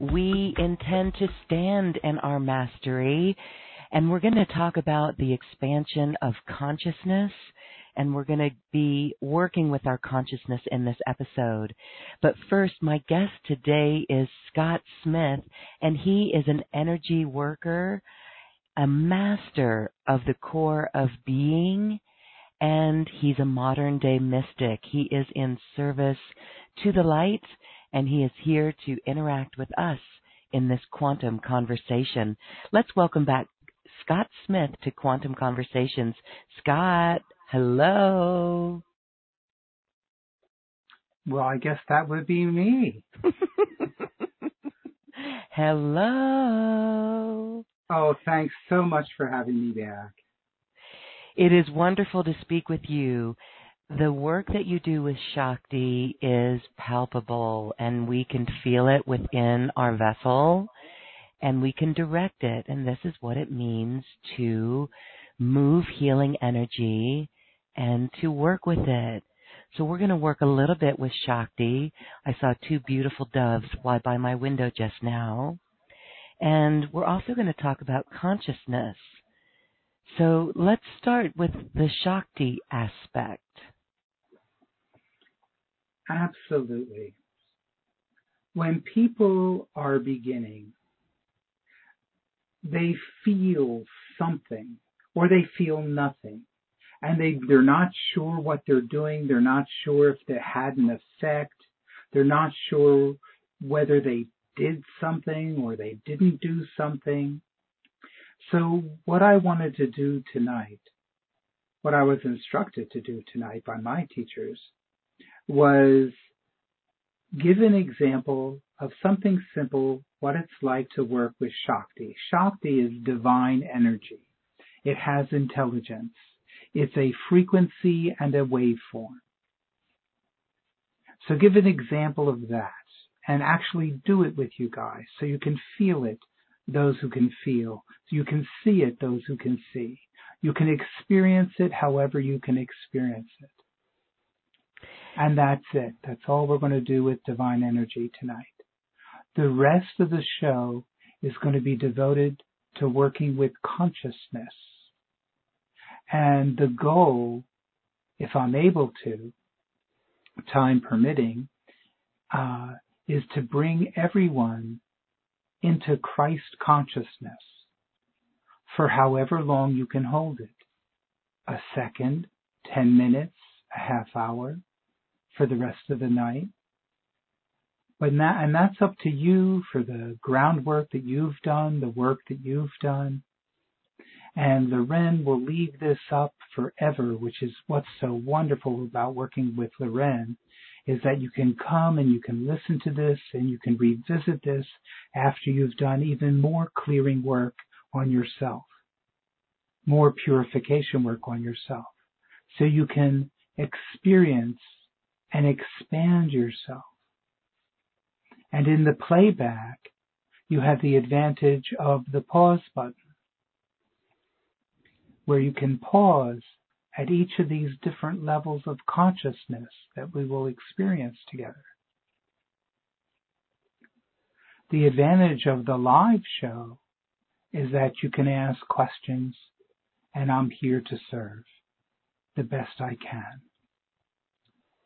we intend to stand in our mastery. And we're going to talk about the expansion of consciousness. And we're going to be working with our consciousness in this episode. But first, my guest today is Scott Smith, and he is an energy worker, a master of the core of being and he's a modern day mystic. He is in service to the light, and he is here to interact with us in this quantum conversation. Let's welcome back Scott Smith to Quantum Conversations. Scott, hello. Well, I guess that would be me. hello. Oh, thanks so much for having me back. It is wonderful to speak with you. The work that you do with Shakti is palpable and we can feel it within our vessel and we can direct it. And this is what it means to move healing energy and to work with it. So we're going to work a little bit with Shakti. I saw two beautiful doves fly by my window just now. And we're also going to talk about consciousness so let's start with the Shakti aspect. Absolutely. When people are beginning, they feel something or they feel nothing and they, they're not sure what they're doing. They're not sure if it had an effect. They're not sure whether they did something or they didn't do something. So what I wanted to do tonight, what I was instructed to do tonight by my teachers was give an example of something simple, what it's like to work with Shakti. Shakti is divine energy. It has intelligence. It's a frequency and a waveform. So give an example of that and actually do it with you guys so you can feel it those who can feel. So you can see it, those who can see. You can experience it however you can experience it. And that's it. That's all we're going to do with divine energy tonight. The rest of the show is going to be devoted to working with consciousness. And the goal, if I'm able to, time permitting, uh, is to bring everyone into Christ consciousness for however long you can hold it a second, 10 minutes, a half hour, for the rest of the night. But that, and that's up to you for the groundwork that you've done, the work that you've done. And Loren will leave this up forever, which is what's so wonderful about working with Loren, is that you can come and you can listen to this and you can revisit this after you've done even more clearing work on yourself. more purification work on yourself so you can experience and expand yourself. And in the playback, you have the advantage of the pause button where you can pause at each of these different levels of consciousness that we will experience together. The advantage of the live show is that you can ask questions and I'm here to serve the best I can.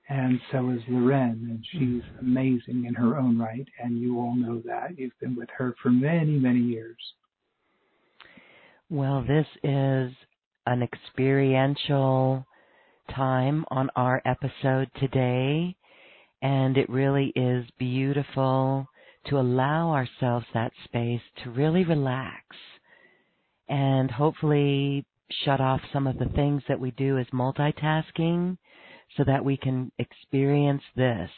And so is Loren, and she's amazing in her own right, and you all know that. You've been with her for many, many years. Well, this is an experiential time on our episode today, and it really is beautiful to allow ourselves that space to really relax and hopefully shut off some of the things that we do as multitasking so that we can experience this.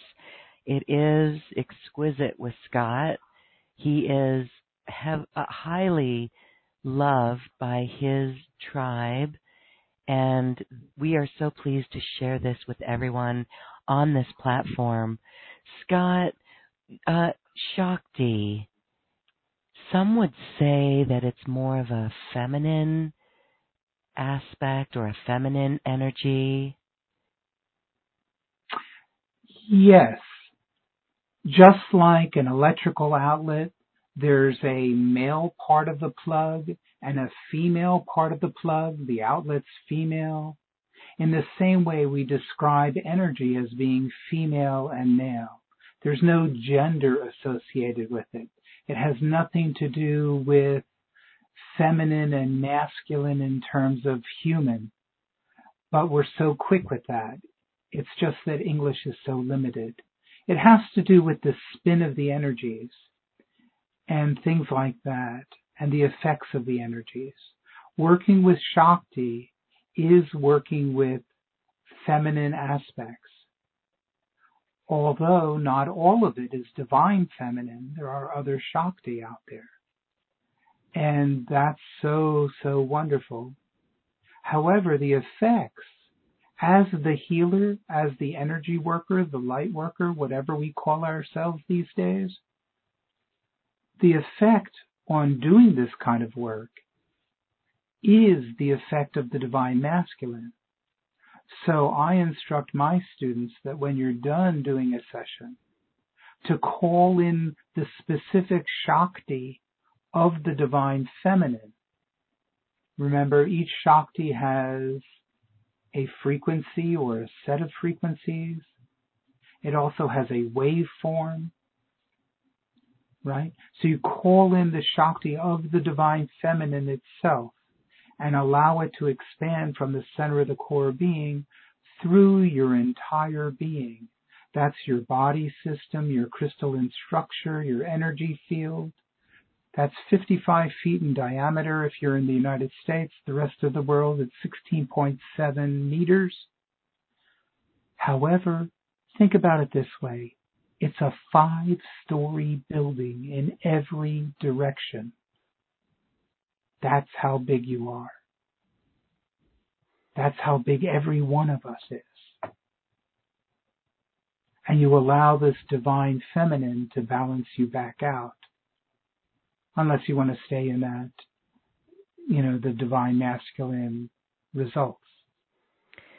It is exquisite with Scott. He is have, uh, highly loved by his tribe, and we are so pleased to share this with everyone on this platform. Scott, uh, Shakti, some would say that it's more of a feminine aspect or a feminine energy. Yes. Just like an electrical outlet, there's a male part of the plug and a female part of the plug. The outlet's female. In the same way, we describe energy as being female and male. There's no gender associated with it. It has nothing to do with feminine and masculine in terms of human. But we're so quick with that. It's just that English is so limited. It has to do with the spin of the energies and things like that and the effects of the energies. Working with Shakti is working with feminine aspects. Although not all of it is divine feminine, there are other Shakti out there. And that's so, so wonderful. However, the effects as the healer, as the energy worker, the light worker, whatever we call ourselves these days, the effect on doing this kind of work is the effect of the divine masculine. So I instruct my students that when you're done doing a session, to call in the specific Shakti of the divine feminine. Remember, each Shakti has a frequency or a set of frequencies. It also has a waveform, right? So you call in the Shakti of the divine feminine itself and allow it to expand from the center of the core being through your entire being. That's your body system, your crystalline structure, your energy field, that's 55 feet in diameter if you're in the United States. The rest of the world, it's 16.7 meters. However, think about it this way. It's a five story building in every direction. That's how big you are. That's how big every one of us is. And you allow this divine feminine to balance you back out unless you want to stay in that, you know, the divine masculine results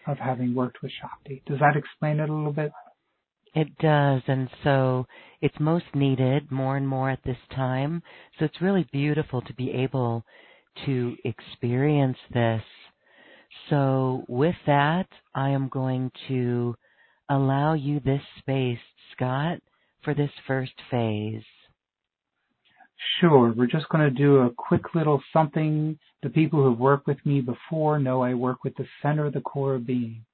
of having worked with Shakti. Does that explain it a little bit? It does, and so it's most needed more and more at this time. So it's really beautiful to be able to experience this. So with that, I am going to allow you this space, Scott, for this first phase. Sure. We're just going to do a quick little something. The people who've worked with me before know I work with the center of the core of being.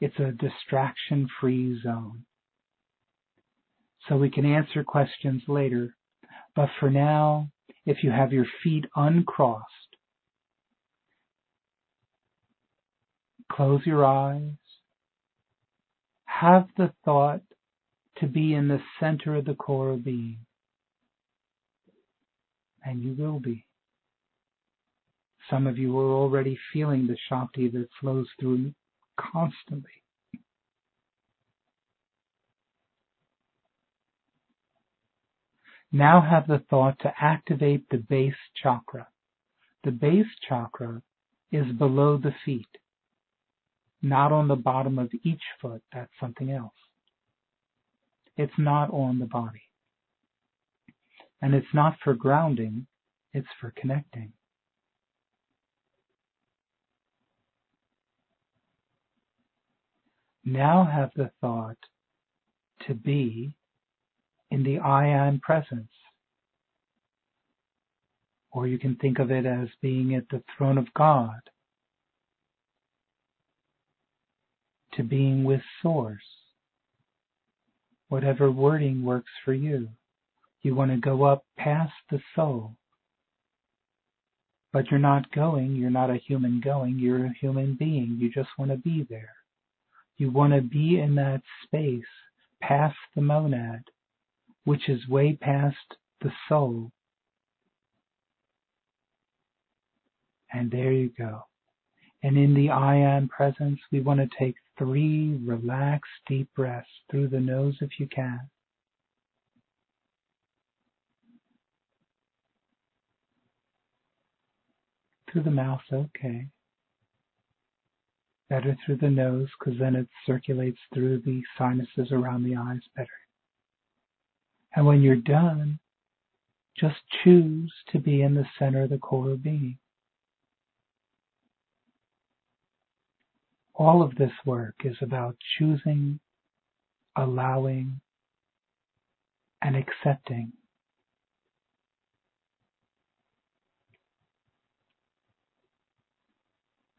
It's a distraction free zone. So we can answer questions later. But for now, if you have your feet uncrossed, close your eyes. Have the thought to be in the center of the core of being and you will be. Some of you are already feeling the Shakti that flows through you constantly. Now have the thought to activate the base chakra. The base chakra is below the feet, not on the bottom of each foot. That's something else. It's not on the body. And it's not for grounding, it's for connecting. Now have the thought to be in the I am presence. Or you can think of it as being at the throne of God, to being with Source. Whatever wording works for you. You want to go up past the soul. But you're not going, you're not a human going, you're a human being. You just want to be there. You want to be in that space past the monad which is way past the soul. And there you go. And in the I am presence, we want to take three relaxed deep breaths through the nose if you can. Through the mouth, okay. Better through the nose because then it circulates through the sinuses around the eyes better. And when you're done, just choose to be in the center of the core of being. All of this work is about choosing, allowing, and accepting.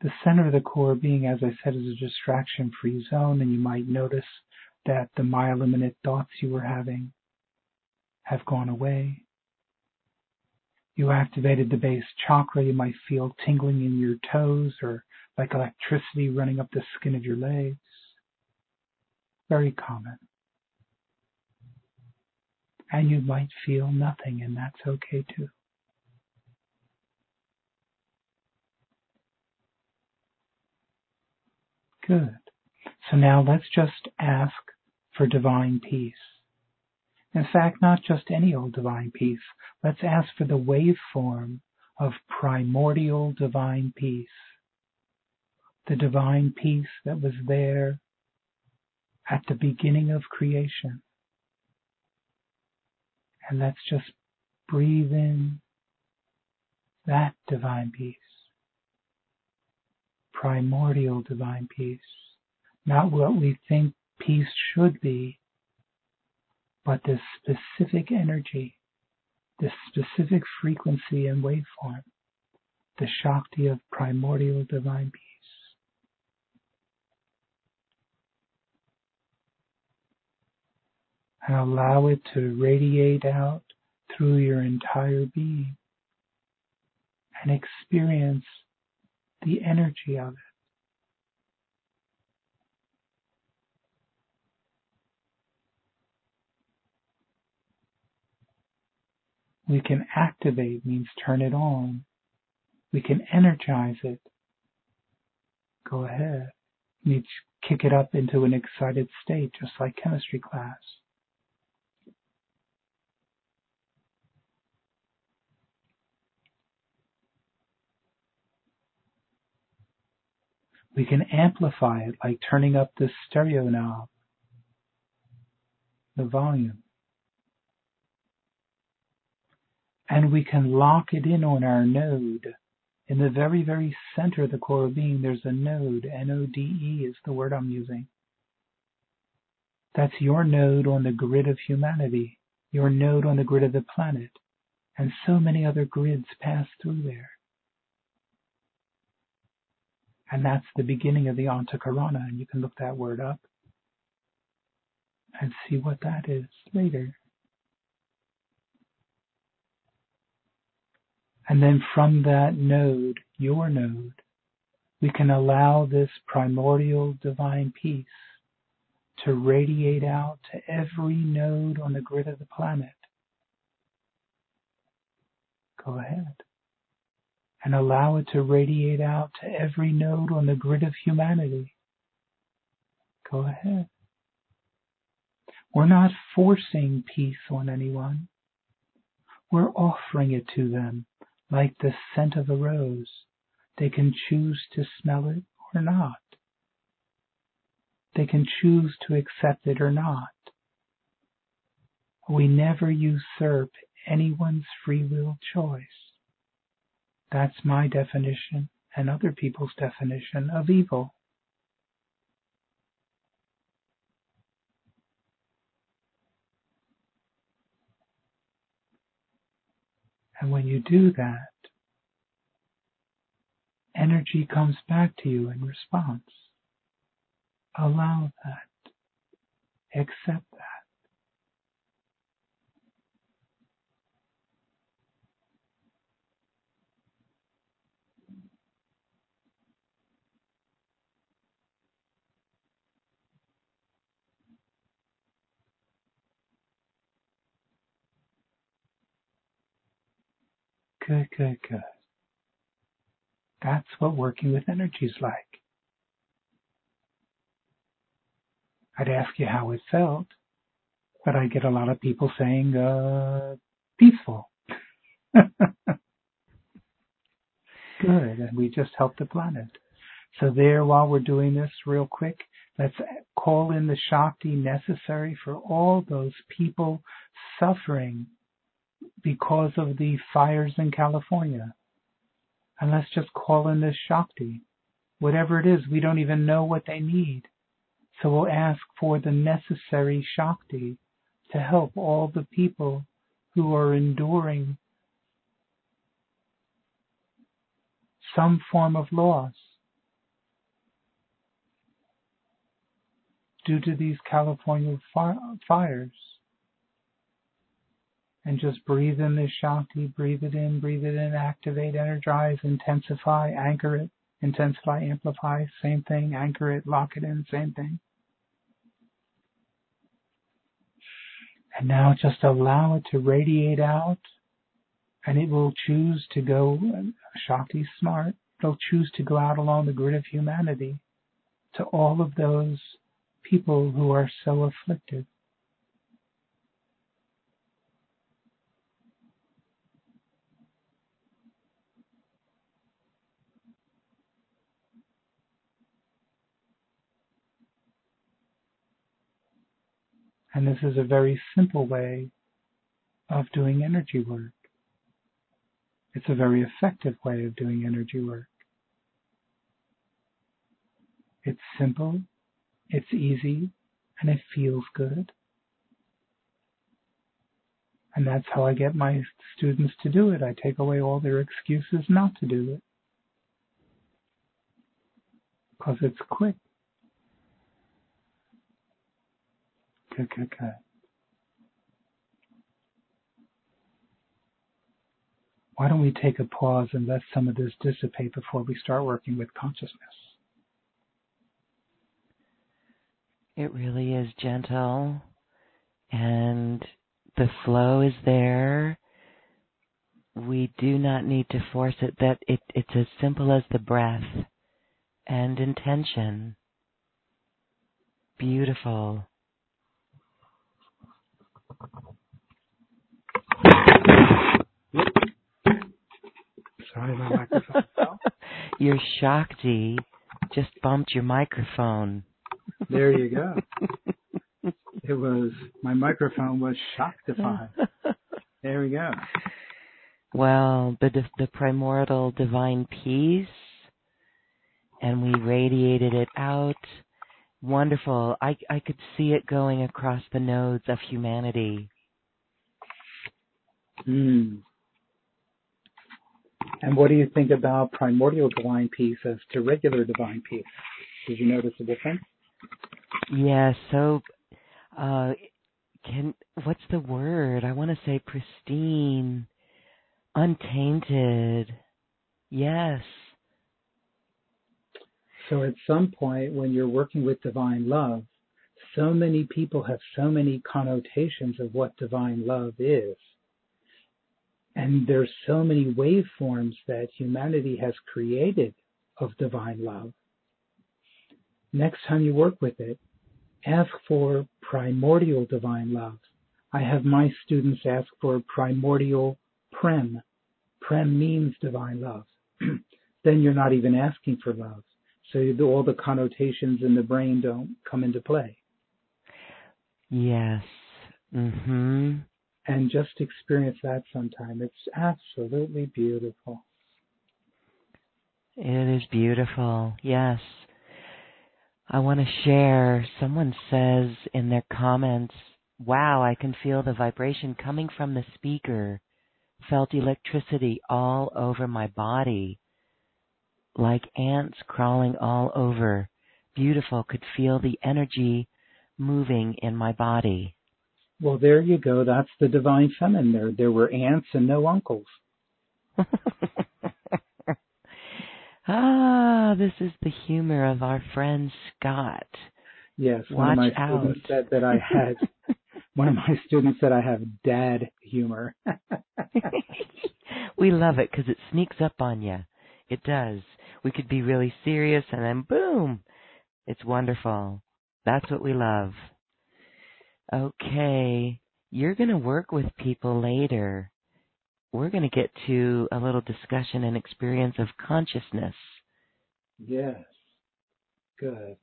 The center of the core being, as I said, is a distraction free zone, and you might notice that the myoluminate thoughts you were having have gone away. You activated the base chakra. You might feel tingling in your toes or like electricity running up the skin of your legs. Very common. And you might feel nothing, and that's okay too. Good. So now let's just ask for divine peace. In fact, not just any old divine peace. Let's ask for the waveform of primordial divine peace. The divine peace that was there at the beginning of creation. And let's just breathe in that divine peace. Primordial divine peace. Not what we think peace should be, but this specific energy, this specific frequency and waveform, the Shakti of primordial divine peace. And allow it to radiate out through your entire being and experience the energy of it. We can activate means turn it on. We can energize it. Go ahead. You kick it up into an excited state, just like chemistry class. We can amplify it like turning up the stereo knob, the volume. and we can lock it in on our node. In the very, very center of the core of being, there's a node. N-O-D-E is the word I'm using. That's your node on the grid of humanity, your node on the grid of the planet, and so many other grids pass through there. And that's the beginning of the Antakarana, and you can look that word up and see what that is later. And then from that node, your node, we can allow this primordial divine peace to radiate out to every node on the grid of the planet. Go ahead. And allow it to radiate out to every node on the grid of humanity. Go ahead. We're not forcing peace on anyone. We're offering it to them like the scent of a rose. They can choose to smell it or not. They can choose to accept it or not. We never usurp anyone's free will choice. That's my definition and other people's definition of evil. And when you do that, energy comes back to you in response. Allow that. Accept that. Good, good, good. That's what working with energy is like. I'd ask you how it felt, but I get a lot of people saying, uh, peaceful. Good, and we just help the planet. So there, while we're doing this real quick, let's call in the Shakti necessary for all those people suffering because of the fires in California. And let's just call in this Shakti. Whatever it is, we don't even know what they need. So we'll ask for the necessary Shakti to help all the people who are enduring some form of loss due to these California fires and just breathe in this Shakti, breathe it in, breathe it in, activate, energize, intensify, anchor it, intensify, amplify, same thing, anchor it, lock it in, same thing. And now just allow it to radiate out and it will choose to go, Shakti's smart, it'll choose to go out along the grid of humanity to all of those people who are so afflicted. And this is a very simple way of doing energy work. It's a very effective way of doing energy work. It's simple, it's easy, and it feels good. And that's how I get my students to do it. I take away all their excuses not to do it. Because it's quick. Good. Why don't we take a pause and let some of this dissipate before we start working with consciousness? It really is gentle and the flow is there. We do not need to force it. That it, it's as simple as the breath and intention. Beautiful. Sorry, my microphone fell. Your Shakti just bumped your microphone. There you go. it was my microphone was shoctified. There we go. Well, the the primordial divine peace, and we radiated it out. Wonderful. I I could see it going across the nodes of humanity. Mm. And what do you think about primordial divine peace as to regular divine peace? Did you notice a difference? Yeah, so uh can what's the word? I want to say pristine, untainted. Yes. So at some point when you're working with divine love, so many people have so many connotations of what divine love is And there's so many waveforms that humanity has created of divine love. Next time you work with it, ask for primordial divine love. I have my students ask for primordial prem. Prem means divine love. then you're not even asking for love. So all the connotations in the brain don't come into play. Yes. Mhm. And just experience that sometime. It's absolutely beautiful. It is beautiful. Yes. I want to share. Someone says in their comments, wow, I can feel the vibration coming from the speaker. Felt electricity all over my body, like ants crawling all over. Beautiful, could feel the energy moving in my body. Well, there you go. That's the divine feminine. There, there were aunts and no uncles. ah, this is the humor of our friend Scott. Yes, Watch one of my out. students said that I had. one of my students said I have dad humor. we love it because it sneaks up on you. It does. We could be really serious and then boom, it's wonderful. That's what we love. Okay, you're going to work with people later. We're going to get to a little discussion and experience of consciousness. Yes. Good.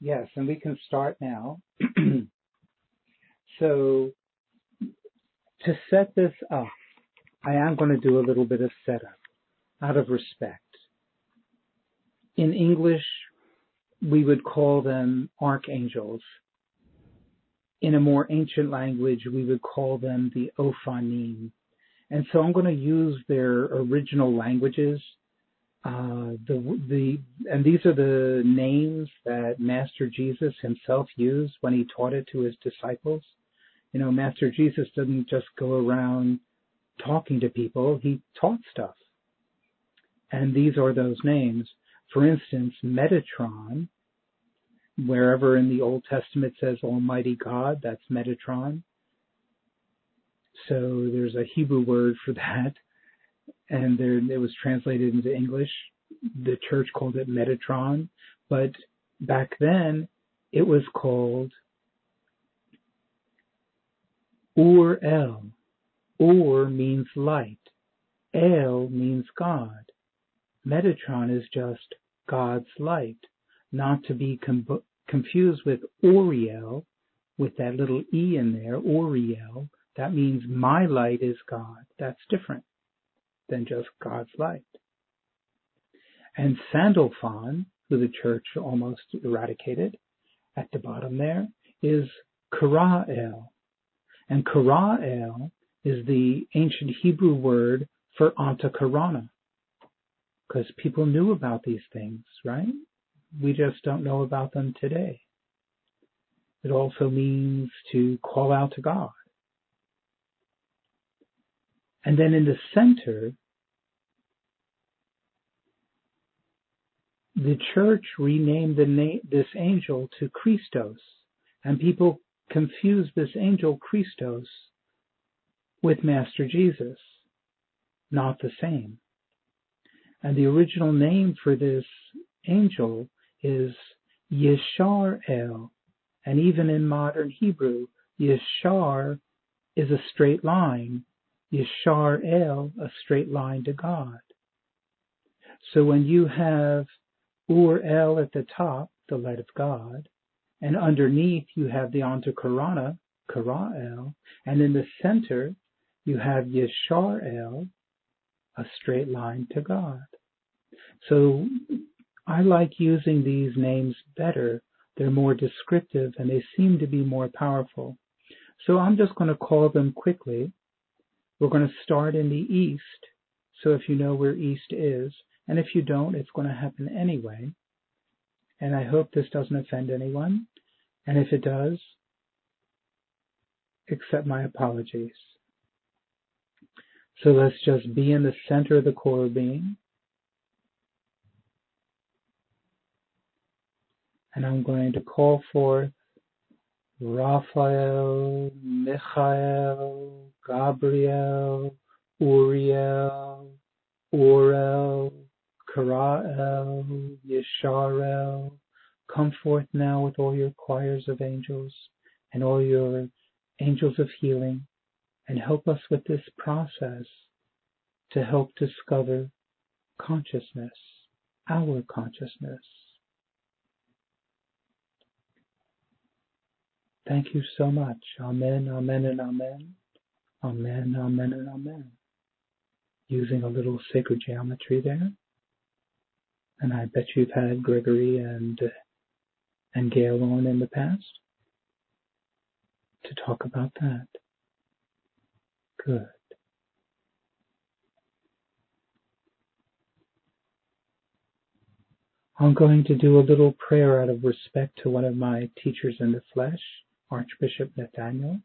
Yes, and we can start now. so, to set this up, I am going to do a little bit of setup out of respect. In English, we would call them archangels. In a more ancient language, we would call them the Ophanim. And so I'm going to use their original languages. Uh, the the and these are the names that Master Jesus himself used when he taught it to his disciples. You know, Master Jesus didn't just go around talking to people; he taught stuff. And these are those names. For instance, Metatron, wherever in the Old Testament says Almighty God, that's Metatron. So there's a Hebrew word for that, and there it was translated into English. The church called it Metatron, but back then it was called Ur El. Ur means light. El means God. Metatron is just God's light, not to be com- confused with Uriel, with that little E in there, Uriel. That means my light is God. That's different than just God's light. And Sandalphon, who the church almost eradicated at the bottom there, is Karael. And Karael is the ancient Hebrew word for Antakarana. Because people knew about these things, right? We just don't know about them today. It also means to call out to God. And then in the center, the church renamed the this angel to Christos, and people confuse this angel Christos with Master Jesus. Not the same. And the original name for this angel is Yeshar El. And even in modern Hebrew, Yeshar is a straight line. Yeshar El, a straight line to God. So when you have Ur El at the top, the light of God, and underneath you have the Antakarana, Kara El, and in the center you have Yeshar El, a straight line to God. So I like using these names better. They're more descriptive and they seem to be more powerful. So I'm just going to call them quickly. We're going to start in the east. So if you know where east is, and if you don't, it's going to happen anyway. And I hope this doesn't offend anyone. And if it does, accept my apologies. So let's just be in the center of the core being. And I'm going to call forth Raphael, Michael, Gabriel, Uriel, Orel, Karael, Yesharel. Come forth now with all your choirs of angels and all your angels of healing and help us with this process to help discover consciousness, our consciousness. Thank you so much. Amen, amen, and amen. Amen, amen, and amen. Using a little sacred geometry there. And I bet you've had Gregory and and Gail on in the past to talk about that. Good. I'm going to do a little prayer out of respect to one of my teachers in the flesh, Archbishop Nathaniel.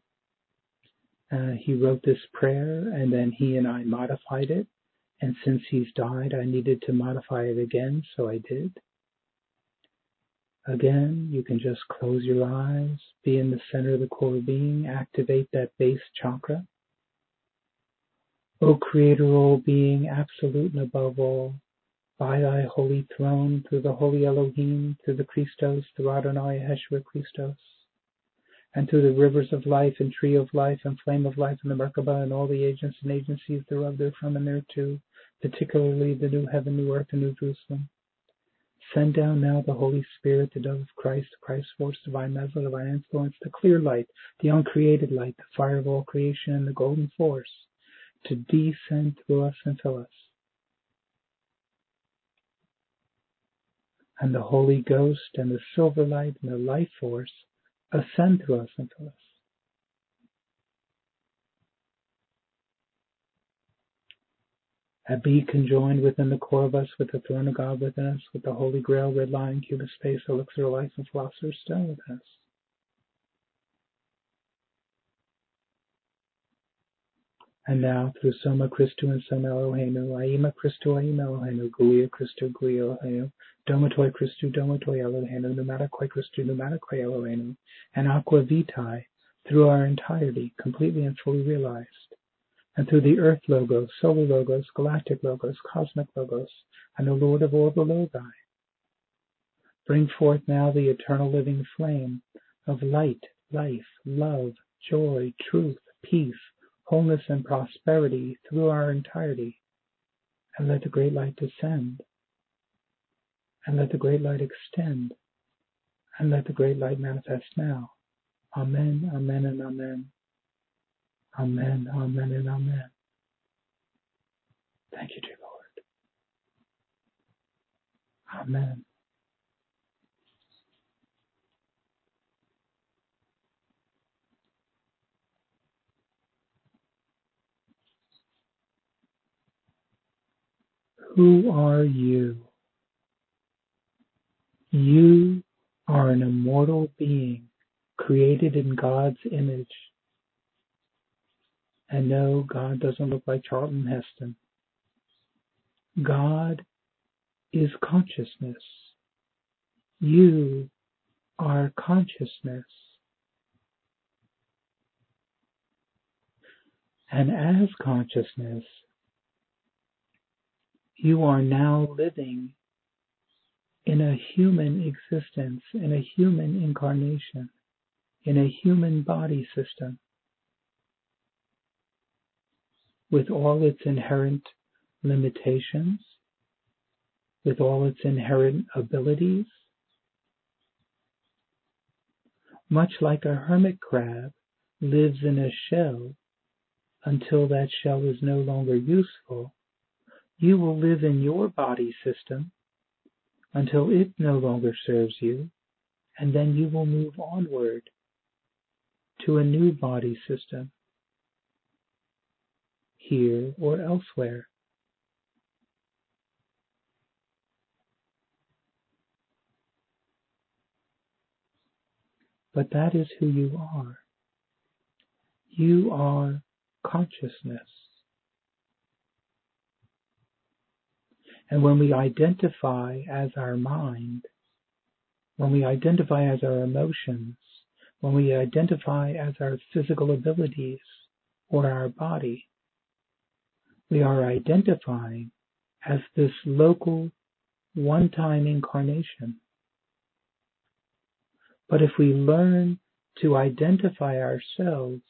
Uh, he wrote this prayer and then he and I modified it. And since he's died, I needed to modify it again, so I did. Again, you can just close your eyes, be in the center of the core being, activate that base chakra. O Creator, O Being, absolute and above all, by thy holy throne, through the holy Elohim, through the Christos, through Adonai Yeshua Christos, and through the rivers of life and tree of life and flame of life and the Merkabah and all the agents and agencies thereof, therefrom and thereto, particularly the new heaven, new earth, and new Jerusalem. Send down now the Holy Spirit, the dove of Christ, Christ's force, divine measure, divine influence, the clear light, the uncreated light, the fire of all creation, and the golden force, to descend through us and fill us. And the Holy Ghost and the silver light and the life force ascend through us and fill us. and be conjoined within the core of us with the throne of God within us, with the Holy Grail, red lion, cube of space, elixir of life, and philosopher's stone within us. And now through Soma Christu and Soma Eloheinu, Aima Christu, Aima Eloheinu, Guia Christu, Guia Eloheinu, Domatoi Christu, Domatoi Eloheinu, Pneumaticoi Christu, Pneumaticoi Eloheinu, and Aqua Vitae through our entirety, completely and fully realized and through the Earth Logos, Solar Logos, Galactic Logos, Cosmic Logos, and the Lord of all the Logi. Bring forth now the eternal living flame of light, life, love, joy, truth, peace, wholeness, and prosperity through our entirety, and let the great light descend, and let the great light extend, and let the great light manifest now. Amen, amen, and amen. Amen, amen, and amen. Thank you, dear Lord. Amen. Who are you? You are an immortal being created in God's image and no, God doesn't look like Charlton Heston. God is consciousness. You are consciousness. And as consciousness, you are now living in a human existence, in a human incarnation, in a human body system. with all its inherent limitations, with all its inherent abilities. Much like a hermit crab lives in a shell until that shell is no longer useful, you will live in your body system until it no longer serves you, and then you will move onward to a new body system here or elsewhere. But that is who you are. You are consciousness. And when we identify as our mind, when we identify as our emotions, when we identify as our physical abilities or our body, we are identifying as this local one time incarnation. But if we learn to identify ourselves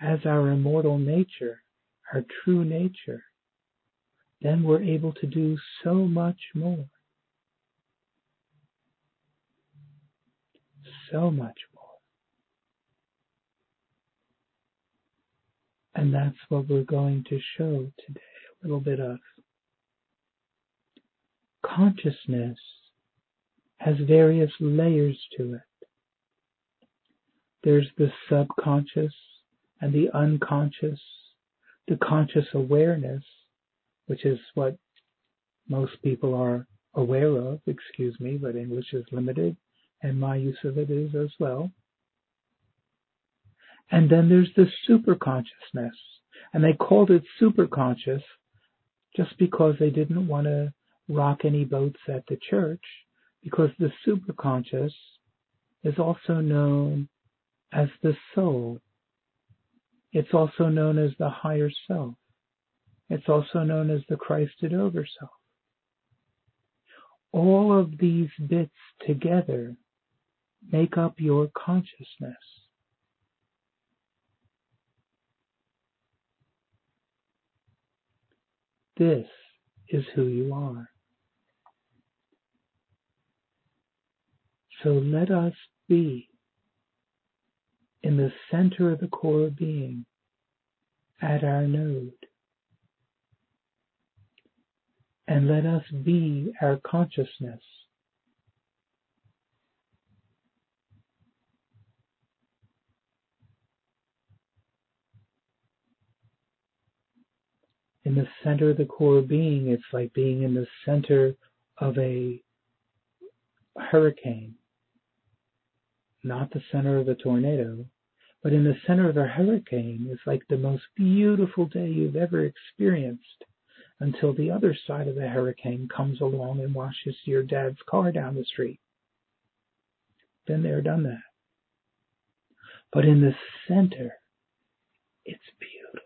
as our immortal nature, our true nature, then we're able to do so much more. So much more. And that's what we're going to show today a little bit of. Consciousness has various layers to it. There's the subconscious and the unconscious, the conscious awareness, which is what most people are aware of, excuse me, but English is limited and my use of it is as well. And then there's the superconsciousness. And they called it superconscious just because they didn't want to rock any boats at the church, because the superconscious is also known as the soul. It's also known as the higher self. It's also known as the Christed Overself. All of these bits together make up your consciousness. This is who you are. So let us be in the center of the core being at our node. And let us be our consciousness. in the center of the core being, it's like being in the center of a hurricane. Not the center of a tornado, but in the center of a hurricane is like the most beautiful day you've ever experienced until the other side of the hurricane comes along and washes your dad's car down the street. Been there, done that. But in the center, it's beautiful.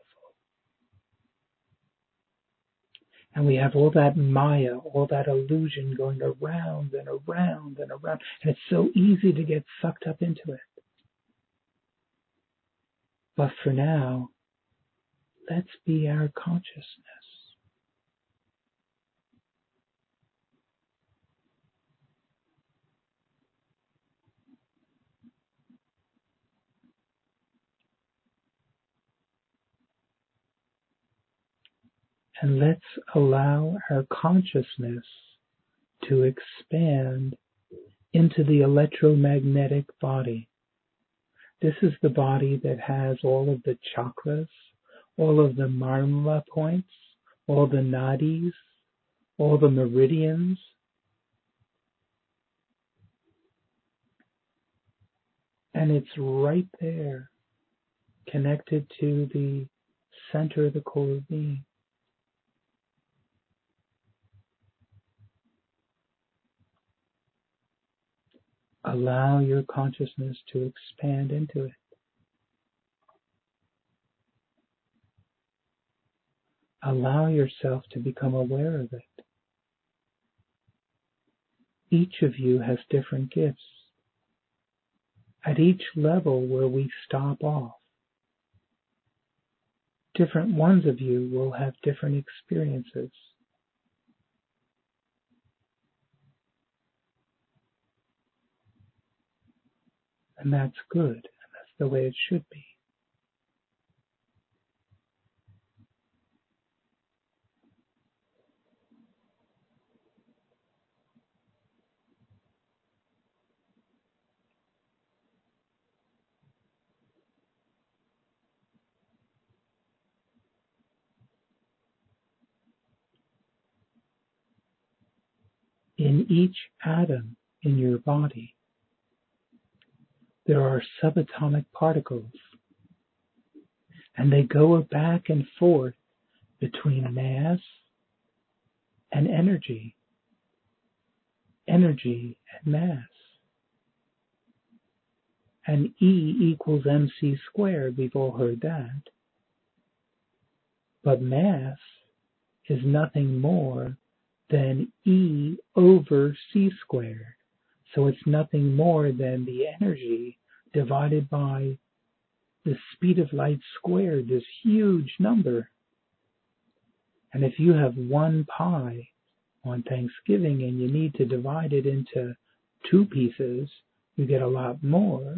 And we have all that Maya, all that illusion going around and around and around. And it's so easy to get sucked up into it. But for now, let's be our consciousness. And let's allow our consciousness to expand into the electromagnetic body. This is the body that has all of the chakras, all of the marma points, all the nadis, all the meridians. And it's right there, connected to the center of the core being. Allow your consciousness to expand into it. Allow yourself to become aware of it. Each of you has different gifts. At each level where we stop off, different ones of you will have different experiences. And that's good. And that's the way it should be. In each atom in your body, there are subatomic particles, and they go back and forth between mass and energy, energy and mass. And E equals mc squared, we've all heard that. But mass is nothing more than E over C squared. So it's nothing more than the energy divided by the speed of light squared, this huge number. And if you have one pie on Thanksgiving and you need to divide it into two pieces, you get a lot more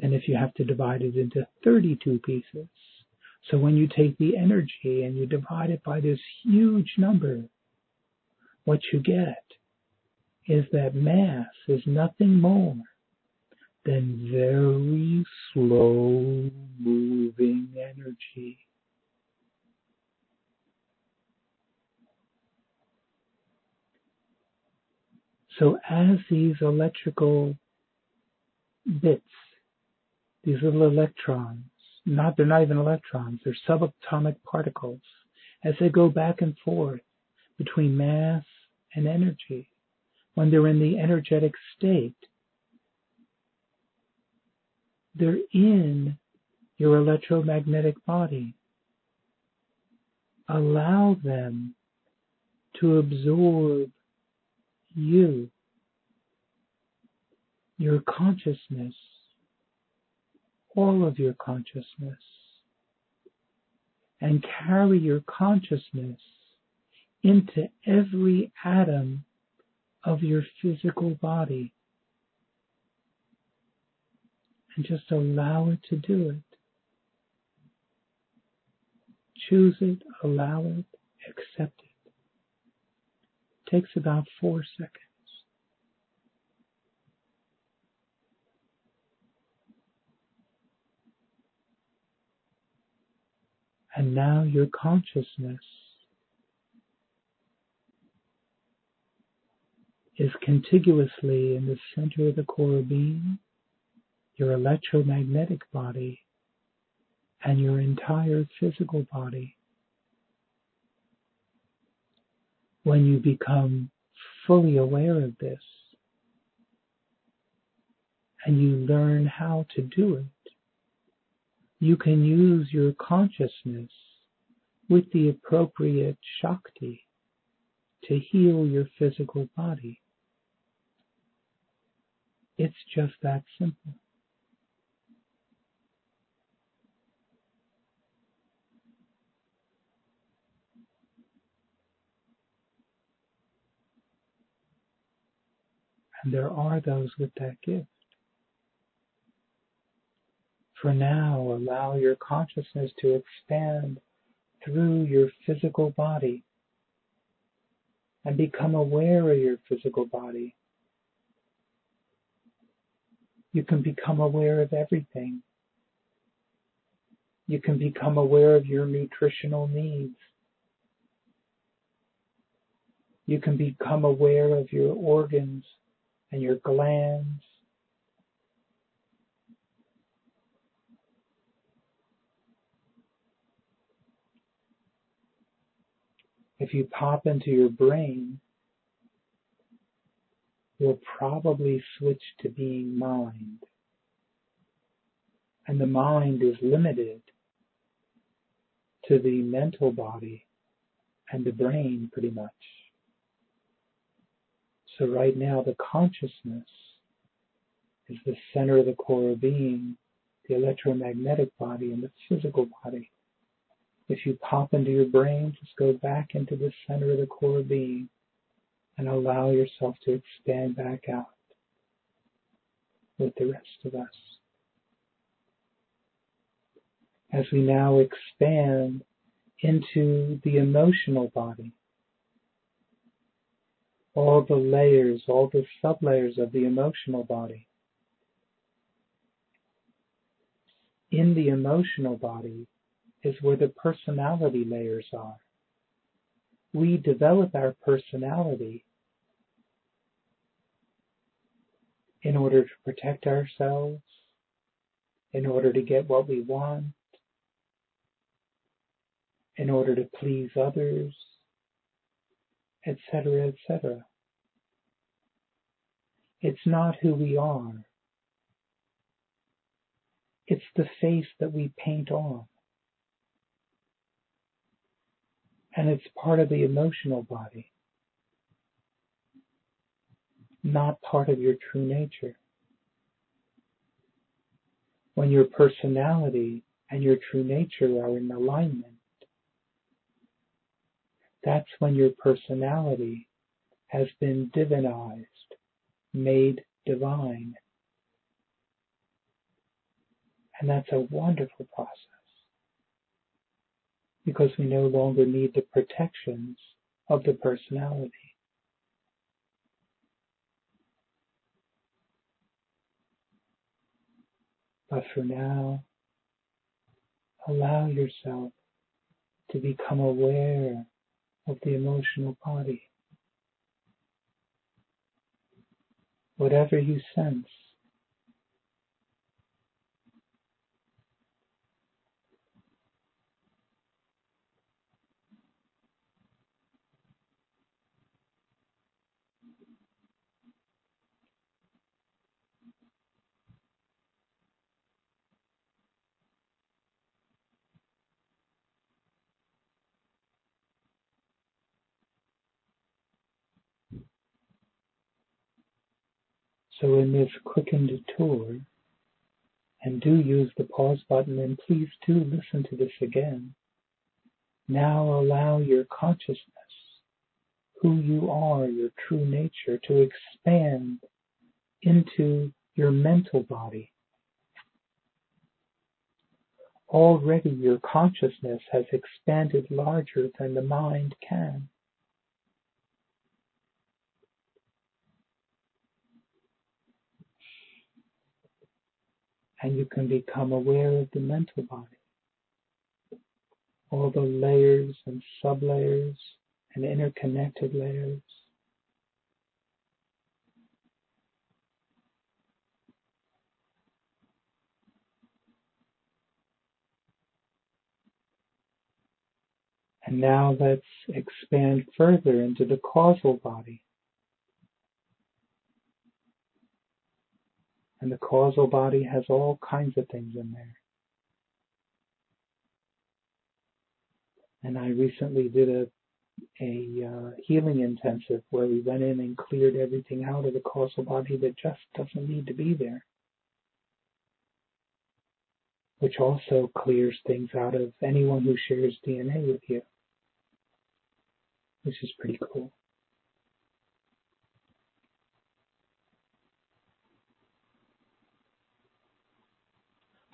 than if you have to divide it into 32 pieces. So when you take the energy and you divide it by this huge number, what you get is that mass is nothing more than very slow moving energy. So as these electrical bits, these little electrons, not they're not even electrons, they're subatomic particles, as they go back and forth between mass and energy, when they're in the energetic state, they're in your electromagnetic body. Allow them to absorb you, your consciousness, all of your consciousness, and carry your consciousness into every atom of your physical body. And just allow it to do it. Choose it, allow it, accept it it takes about four seconds. And now your consciousness is contiguously in the center of the core being, your electromagnetic body, and your entire physical body. when you become fully aware of this and you learn how to do it, you can use your consciousness with the appropriate Shakti to heal your physical body. It's just that simple. And there are those with that gift. For now, allow your consciousness to expand through your physical body and become aware of your physical body. You can become aware of everything. You can become aware of your nutritional needs. You can become aware of your organs and your glands. If you pop into your brain, you'll probably switch to being mind. And the mind is limited to the mental body and the brain pretty much. So right now the consciousness is the center of the core of being, the electromagnetic body and the physical body. If you pop into your brain, just go back into the center of the core of being and allow yourself to expand back out with the rest of us. As we now expand into the emotional body, all the layers, all the sublayers of the emotional body. In the emotional body is where the personality layers are. We develop our personality in order to protect ourselves, in order to get what we want, in order to please others, etc., etc. It's not who we are. It's the face that we paint on. And it's part of the emotional body, not part of your true nature. When your personality and your true nature are in alignment, that's when your personality has been divinized, made divine. And that's a wonderful process because we no longer need the protections of the personality. But for now, allow yourself to become aware of the emotional body. Whatever you sense, So in this quickened tour, and do use the pause button and please do listen to this again. Now allow your consciousness, who you are, your true nature, to expand into your mental body. Already your consciousness has expanded larger than the mind can. And you can become aware of the mental body. All the layers and sublayers and interconnected layers. And now let's expand further into the causal body. And the causal body has all kinds of things in there. And I recently did a a uh, healing intensive where we went in and cleared everything out of the causal body that just doesn't need to be there. Which also clears things out of anyone who shares DNA with you, which is pretty cool.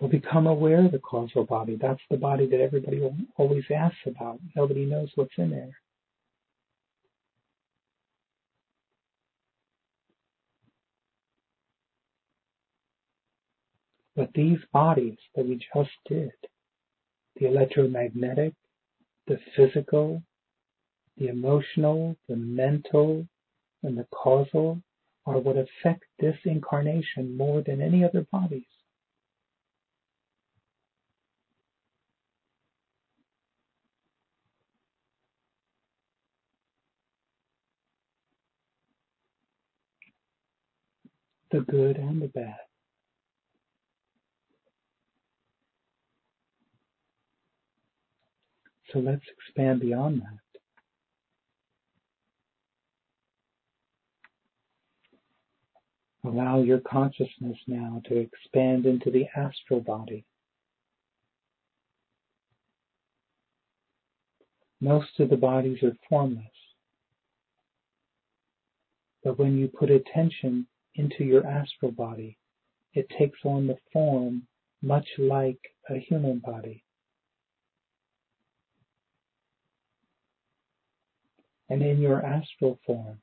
Will become aware of the causal body. That's the body that everybody always asks about. Nobody knows what's in there. But these bodies that we just did, the electromagnetic, the physical, the emotional, the mental, and the causal, are what affect this incarnation more than any other bodies. The good and the bad. So let's expand beyond that. Allow your consciousness now to expand into the astral body. Most of the bodies are formless. But when you put attention into your astral body, it takes on the form much like a human body. And in your astral form,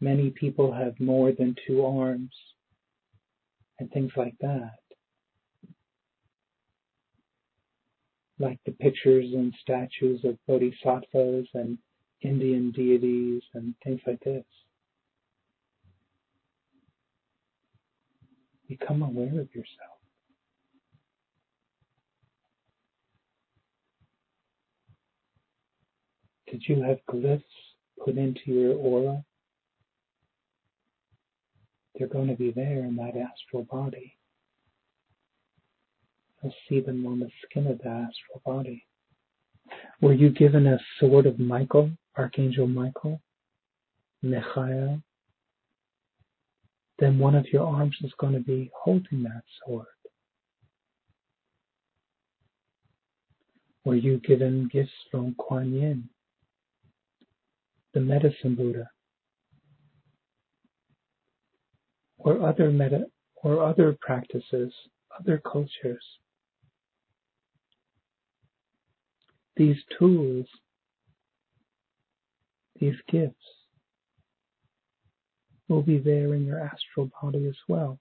many people have more than two arms and things like that. Like the pictures and statues of bodhisattvas and Indian deities and things like this. Become aware of yourself. Did you have glyphs put into your aura? They're going to be there in that astral body. You'll see them on the skin of the astral body. Were you given a sword of Michael, Archangel Michael, Michael? Then one of your arms is going to be holding that sword. Were you given gifts from Kuan Yin, the medicine Buddha, or other meta, or other practices, other cultures? these tools, these gifts, will be there in your astral body as well.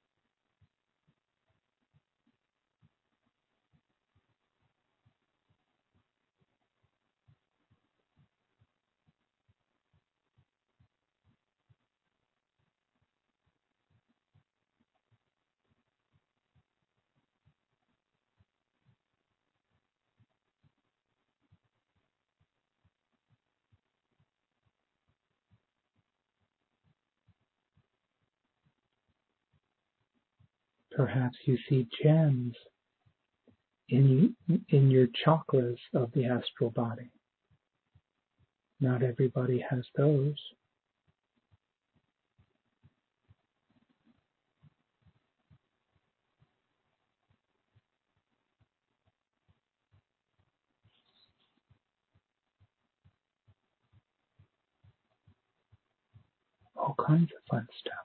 Perhaps you see gems in, in your chakras of the astral body. Not everybody has those. All kinds of fun stuff.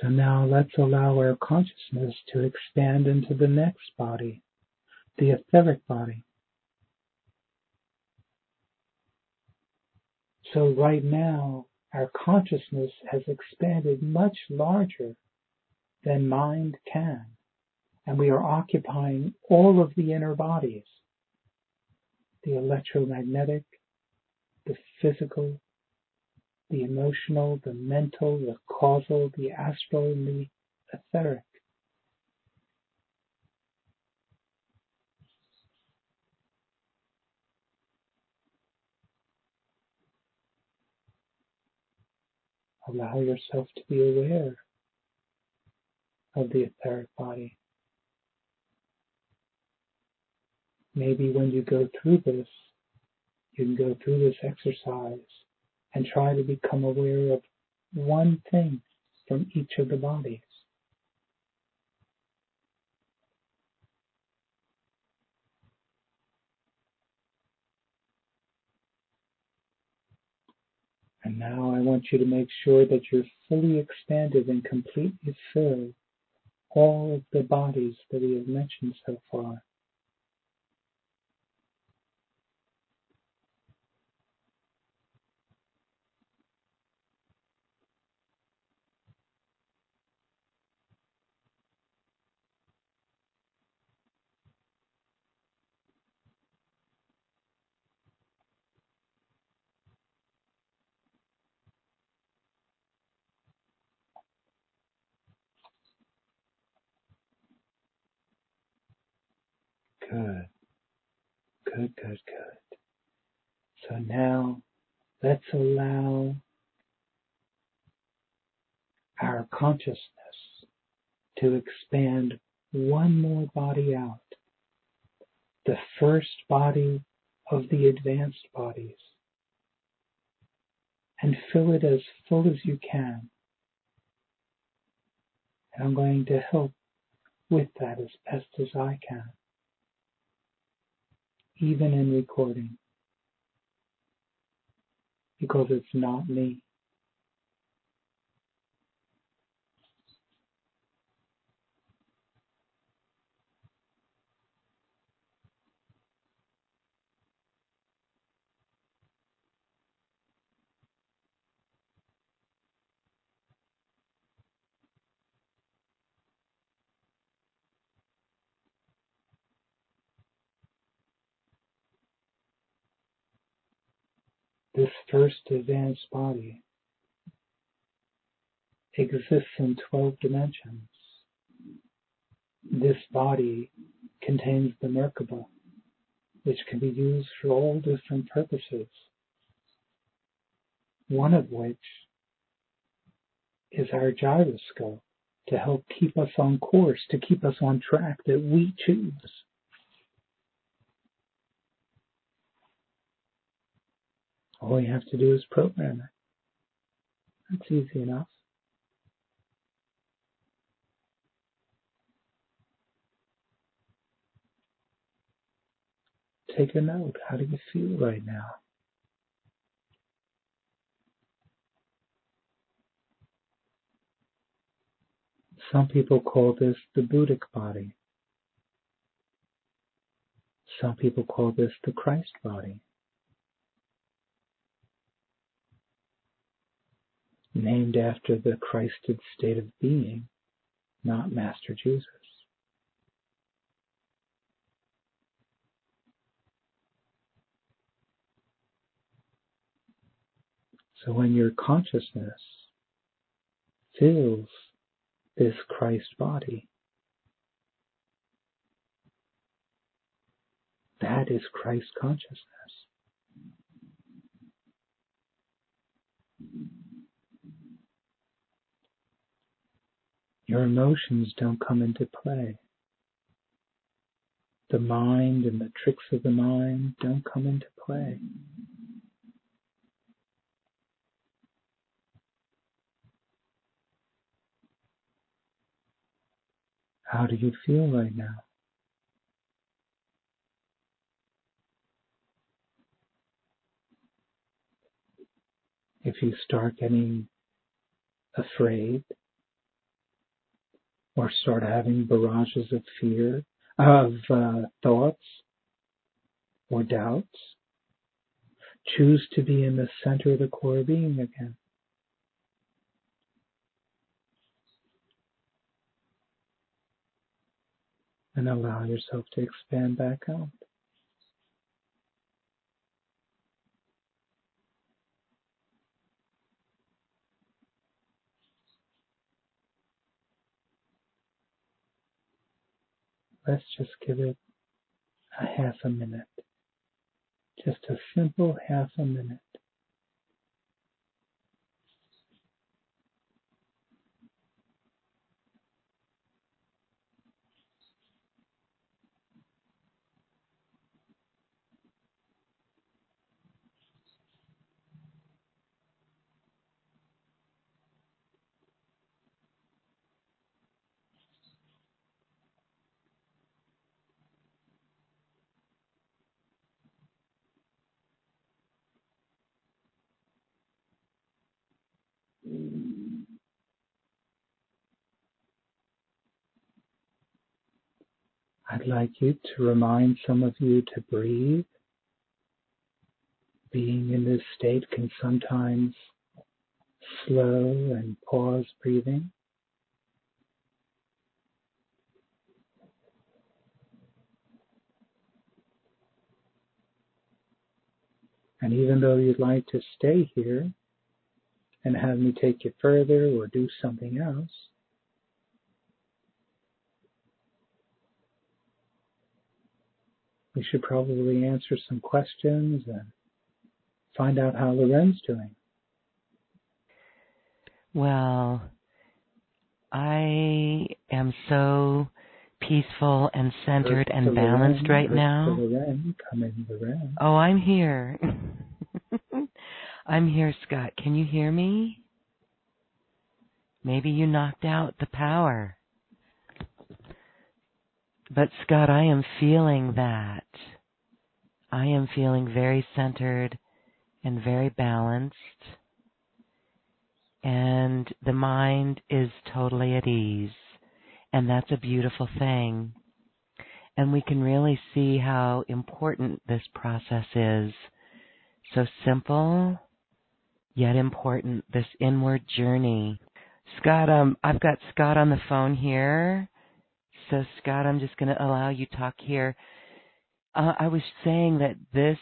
So now let's allow our consciousness to expand into the next body, the etheric body. So right now, our consciousness has expanded much larger than mind can, and we are occupying all of the inner bodies the electromagnetic, the physical, the emotional, the mental, the causal, the astral, and the etheric. Allow yourself to be aware of the etheric body. Maybe when you go through this, you can go through this exercise and try to become aware of one thing from each of the bodies. And now I want you to make sure that you're fully expanded and completely fill all of the bodies that we have mentioned so far. Good. Good, good, good. So now let's allow our consciousness to expand one more body out. The first body of the advanced bodies. And fill it as full as you can. And I'm going to help with that as best as I can even in recording, because it's not me. This first advanced body exists in 12 dimensions. This body contains the Merkaba, which can be used for all different purposes, one of which is our gyroscope to help keep us on course, to keep us on track that we choose. All you have to do is program it. That's easy enough. Take a note. How do you feel right now? Some people call this the Buddhic body. Some people call this the Christ body. Named after the Christed state of being, not Master Jesus. So when your consciousness fills this Christ body. That is Christ consciousness. Your emotions don't come into play. The mind and the tricks of the mind don't come into play. How do you feel right now? If you start getting afraid or start having barrages of fear, of uh, thoughts or doubts, choose to be in the center of the core being again. and allow yourself to expand back out. Let's just give it a half a minute. Just a simple half a minute. I'd like you to remind some of you to breathe. Being in this state can sometimes slow and pause breathing. And even though you'd like to stay here and have me take you further or do something else, we should probably answer some questions and find out how Loren's doing. Well, I am so peaceful and centered and balanced right now. Loren, come in, Loren. Oh, I'm here. I'm here, Scott. Can you hear me? Maybe you knocked out the power. But Scott, I am feeling that. I am feeling very centered and very balanced. And the mind is totally at ease. And that's a beautiful thing. And we can really see how important this process is. So simple, yet important, this inward journey. Scott, um, I've got Scott on the phone here. So, Scott, I'm just going to allow you talk here. Uh, I was saying that this,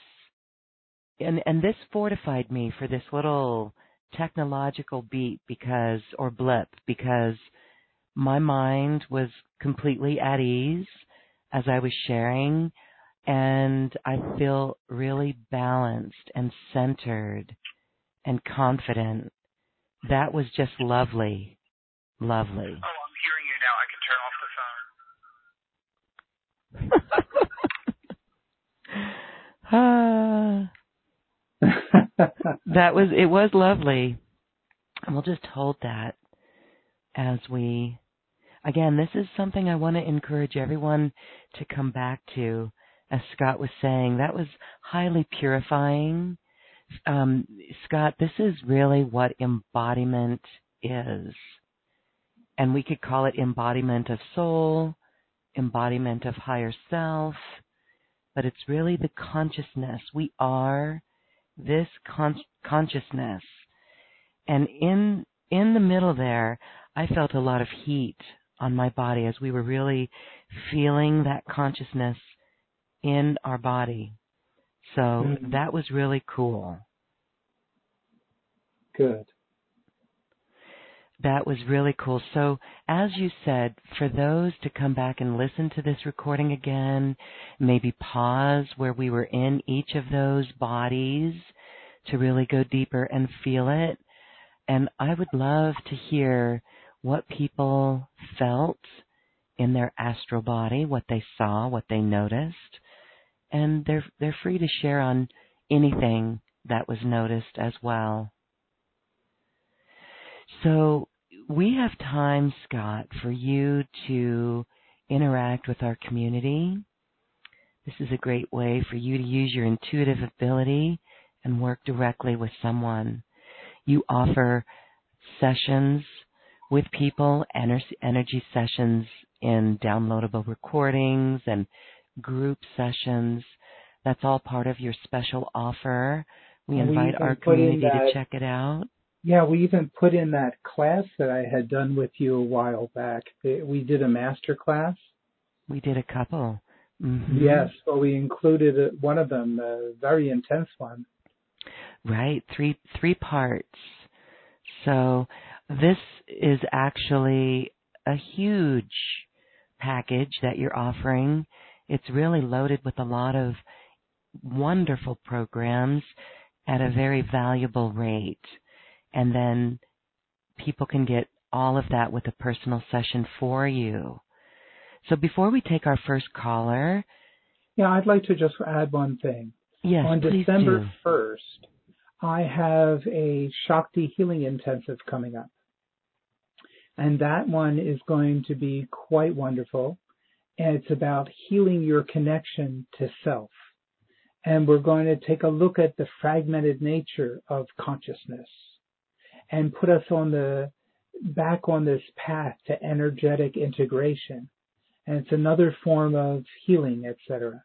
and and this fortified me for this little technological beat because, or blip, because my mind was completely at ease as I was sharing, and I feel really balanced and centered and confident That was just lovely. Lovely. Oh, I'm hearing you now. I can turn off the phone. ah, that was it was lovely. And we'll just hold that as we again, this is something I want to encourage everyone to come back to. As Scott was saying, that was highly purifying. Um, Scott, this is really what embodiment is. And we could call it embodiment of soul, embodiment of higher self, but it's really the consciousness. We are this con- consciousness. And in in the middle there, I felt a lot of heat on my body as we were really feeling that consciousness in our body. So mm-hmm. that was really cool. Good. That was really cool. So, as you said, for those to come back and listen to this recording again, maybe pause where we were in each of those bodies to really go deeper and feel it. And I would love to hear what people felt in their astral body, what they saw, what they noticed, and they're they're free to share on anything that was noticed as well. So we have time, Scott, for you to interact with our community. This is a great way for you to use your intuitive ability and work directly with someone. You offer sessions with people, energy sessions in downloadable recordings and group sessions. That's all part of your special offer. We invite our community to check it out. Yeah, we even put in that class that I had done with you a while back. We did a master class. We did a couple. Mm-hmm. Yes, well, we included one of them, a very intense one. Right, three three parts. So this is actually a huge package that you're offering. It's really loaded with a lot of wonderful programs at a very valuable rate. And then people can get all of that with a personal session for you. So before we take our first caller. Yeah, I'd like to just add one thing. Yes, On December do. 1st, I have a Shakti Healing Intensive coming up. And that one is going to be quite wonderful. And it's about healing your connection to self. And we're going to take a look at the fragmented nature of consciousness and put us on the back on this path to energetic integration. And it's another form of healing, etc.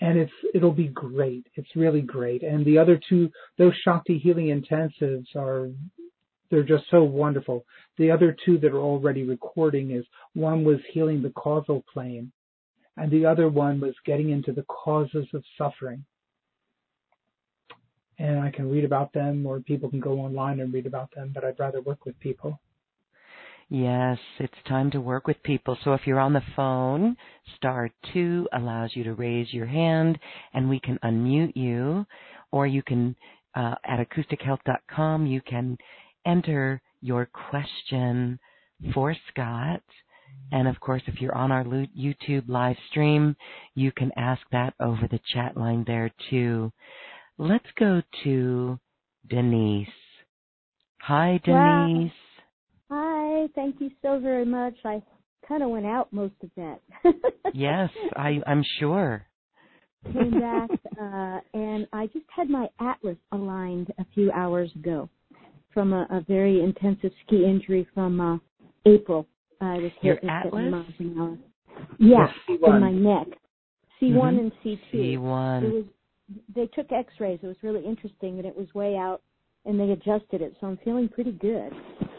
And it's it'll be great. It's really great. And the other two, those Shakti healing intensives are they're just so wonderful. The other two that are already recording is one was healing the causal plane, and the other one was getting into the causes of suffering. And I can read about them, or people can go online and read about them, but I'd rather work with people. Yes, it's time to work with people. So if you're on the phone, star two allows you to raise your hand and we can unmute you. Or you can, uh, at acoustichealth.com, you can enter your question for Scott. And of course, if you're on our YouTube live stream, you can ask that over the chat line there too. Let's go to Denise. Hi, Denise. Hi, thank you so very much. I kind of went out most of that. yes, I, I'm sure. Came back, uh, and I just had my atlas aligned a few hours ago from a, a very intensive ski injury from uh, April. I was hit Your at atlas? miles an hour. Yeah, in my neck. C1 mm-hmm. and C2. C1. It was. They took X-rays. It was really interesting, and it was way out, and they adjusted it. So I'm feeling pretty good.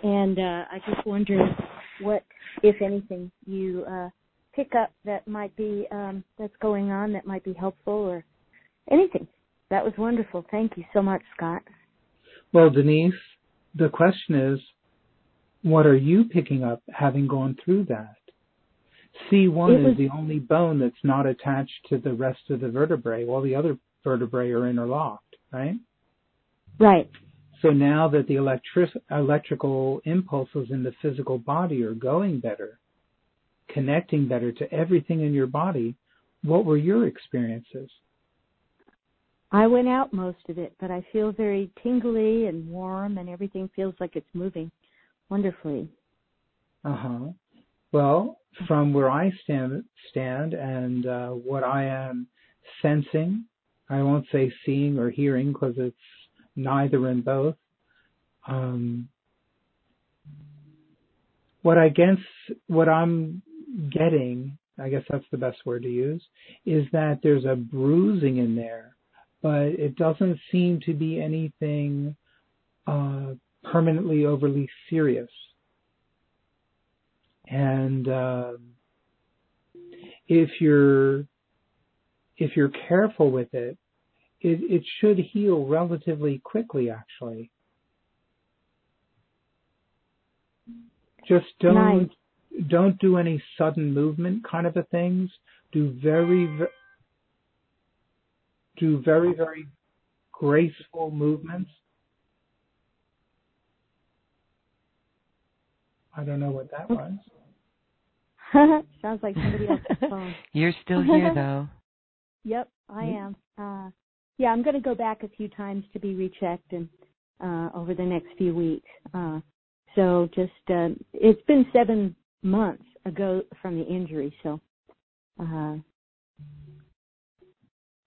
And uh, I just wonder what, if anything, you uh, pick up that might be um, that's going on that might be helpful or anything. That was wonderful. Thank you so much, Scott. Well, Denise, the question is, what are you picking up having gone through that? C1 was, is the only bone that's not attached to the rest of the vertebrae. All the other vertebrae are interlocked, right? Right. So now that the electric electrical impulses in the physical body are going better, connecting better to everything in your body, what were your experiences? I went out most of it, but I feel very tingly and warm, and everything feels like it's moving wonderfully. Uh huh. Well, from where I stand, stand, and uh, what I am sensing, I won't say seeing or hearing because it's neither and both. Um, what I guess, what I'm getting, I guess that's the best word to use, is that there's a bruising in there, but it doesn't seem to be anything uh, permanently overly serious. And uh, if you're if you're careful with it, it, it should heal relatively quickly, actually. Just don't Nice. don't do any sudden movement kind of a things. Do very ve- do very very graceful movements. I don't know what that was. Sounds like somebody else's phone. You're still here though. Yep, I am. Uh, yeah, I'm going to go back a few times to be rechecked and uh, over the next few weeks. Uh, so just uh, it's been seven months ago from the injury, so uh,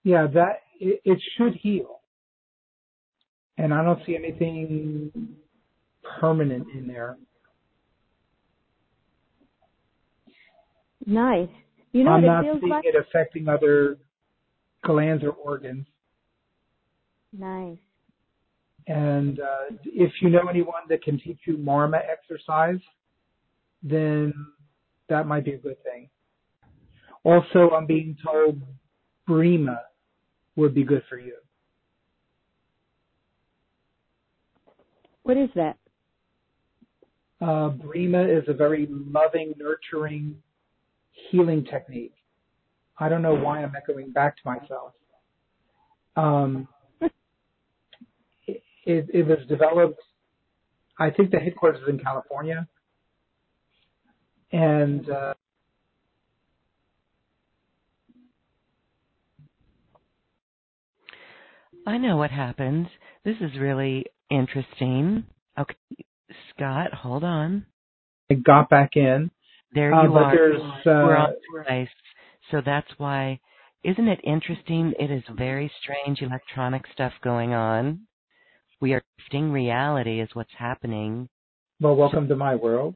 Yeah, that it, it should heal. And I don't see anything permanent in there. nice. You know I'm not it feels seeing like? it affecting other glands or organs. Nice. And uh, if you know anyone that can teach you Marma exercise, then that might be a good thing. Also, I'm being told Breema would be good for you. What is that? Uh, Breema is a very loving, nurturing, healing technique. I don't know why I'm echoing back to myself. Um, it, it, was developed, I think the headquarters is in California. And uh, I know what happens. This is really interesting. Okay, Scott, hold on. I got back in. There Uh, you but are. there's, We're uh, on device. So that's why, isn't it interesting? It is very strange electronic stuff going on. We are shifting reality is what's happening. Well, welcome to my world.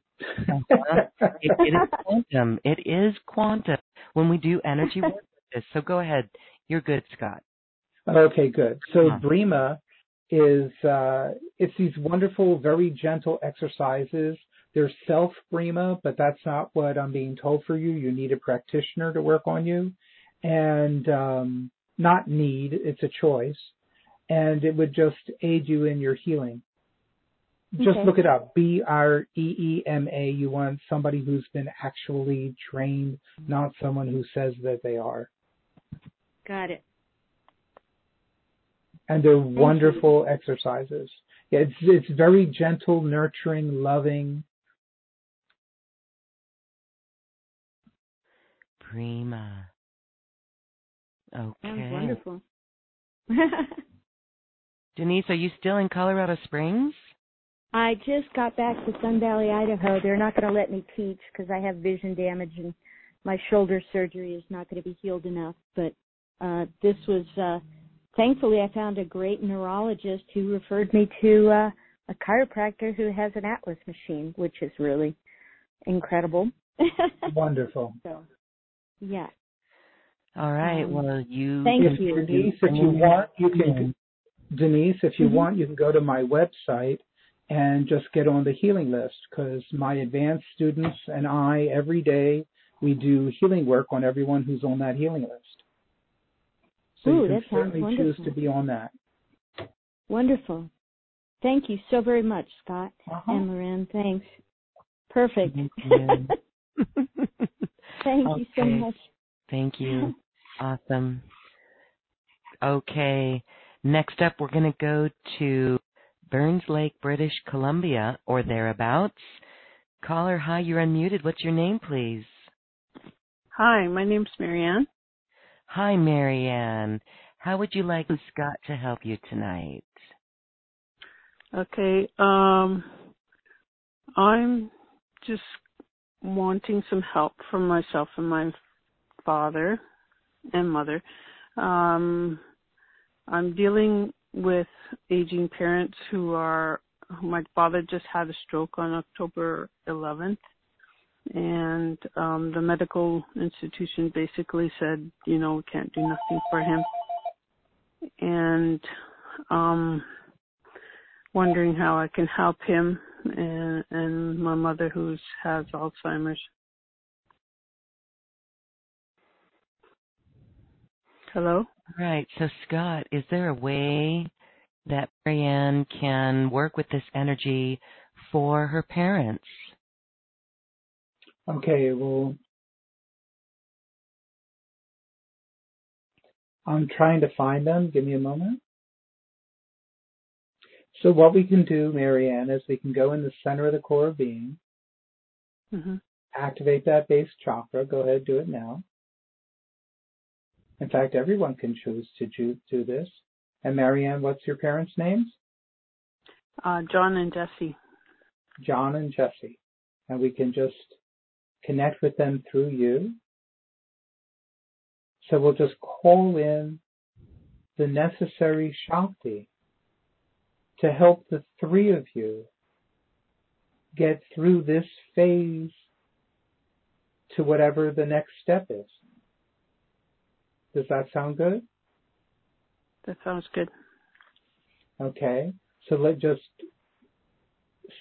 Uh-huh. It, it is quantum. It is quantum when we do energy work like this. So go ahead. You're good, Scott. Okay, good. So Huh. Breema is uh, it's these wonderful, very gentle exercises. They're self Breema, but that's not what I'm being told for you. You need a practitioner to work on you, and um, not need. It's a choice, and it would just aid you in your healing. Just Okay. look it up. B R E E M A. You want somebody who's been actually trained, not someone who says that they are. Got it. and they're you. wonderful exercises. Yeah, it's it's very gentle, nurturing, loving. Breema. Sounds Okay. wonderful. Denise, are you still in Colorado Springs? I just got back to Sun Valley, Idaho. They're not going to let me teach because I have vision damage and my shoulder surgery is not going to be healed enough. But uh, this was, uh, thankfully, I found a great neurologist who referred me to uh, a chiropractor who has an Atlas machine, which is really incredible. Wonderful. so, yeah. All right. Um, well, you. thank If you. Denise, if you want, you can. Denise, if you Mhm. want, you can go to my website and just get on the healing list because my advanced students and I every day we do healing work on everyone who's on that healing list. So Ooh, you can that sounds certainly choose to be on that. Wonderful. Thank you so very much, Scott Uh-huh. and Loren. Thanks. Perfect. Thank you. Thank you so much. Thank you. Awesome. Okay. Next up, we're going to go to Burns Lake, British Columbia, or thereabouts. Caller, hi, you're unmuted. What's your name, please? Hi, my name's Marianne. Hi, Marianne. How would you like Scott to help you tonight? Okay, um, I'm just wanting some help from myself and my father and mother. Um, I'm dealing with aging parents who are. My father just had a stroke on October 11th, and um, the medical institution basically said, you know, we can't do nothing for him. And um, wondering how I can help him and, and my mother who has Alzheimer's. Hello? Right. So, Scott, is there a way that Marianne can work with this energy for her parents? Okay, well, I'm trying to find them. Give me a moment. So what we can do, Marianne, is we can go in the center of the core of being, hmm activate that base chakra. Go ahead, do it now. In fact, everyone can choose to do, do this. And Marianne, what's your parents' names? Uh, John and Jesse. John and Jesse. And we can just connect with them through you. So we'll just call in the necessary Shakti to help the three of you get through this phase to whatever the next step is. Does that sound good? That sounds good. Okay. So let just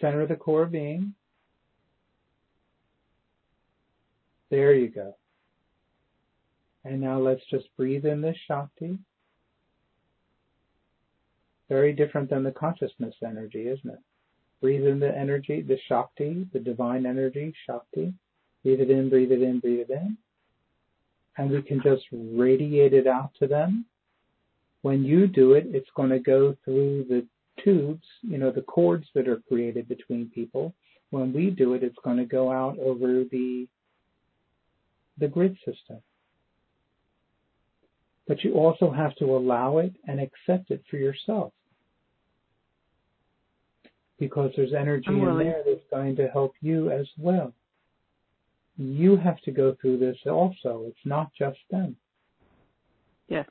center the core being. There you go. And now let's just breathe in this Shakti. Very different than the consciousness energy, isn't it? Breathe in the energy, the Shakti, the divine energy, Shakti. Breathe it in, breathe it in, breathe it in. And we can just radiate it out to them. When you do it, it's going to go through the tubes, you know, the cords that are created between people. When we do it, it's going to go out over the the grid system. But you also have to allow it and accept it for yourself. Because there's energy oh, in there that's going to help you as well. You have to go through this also. It's not just them. Yes.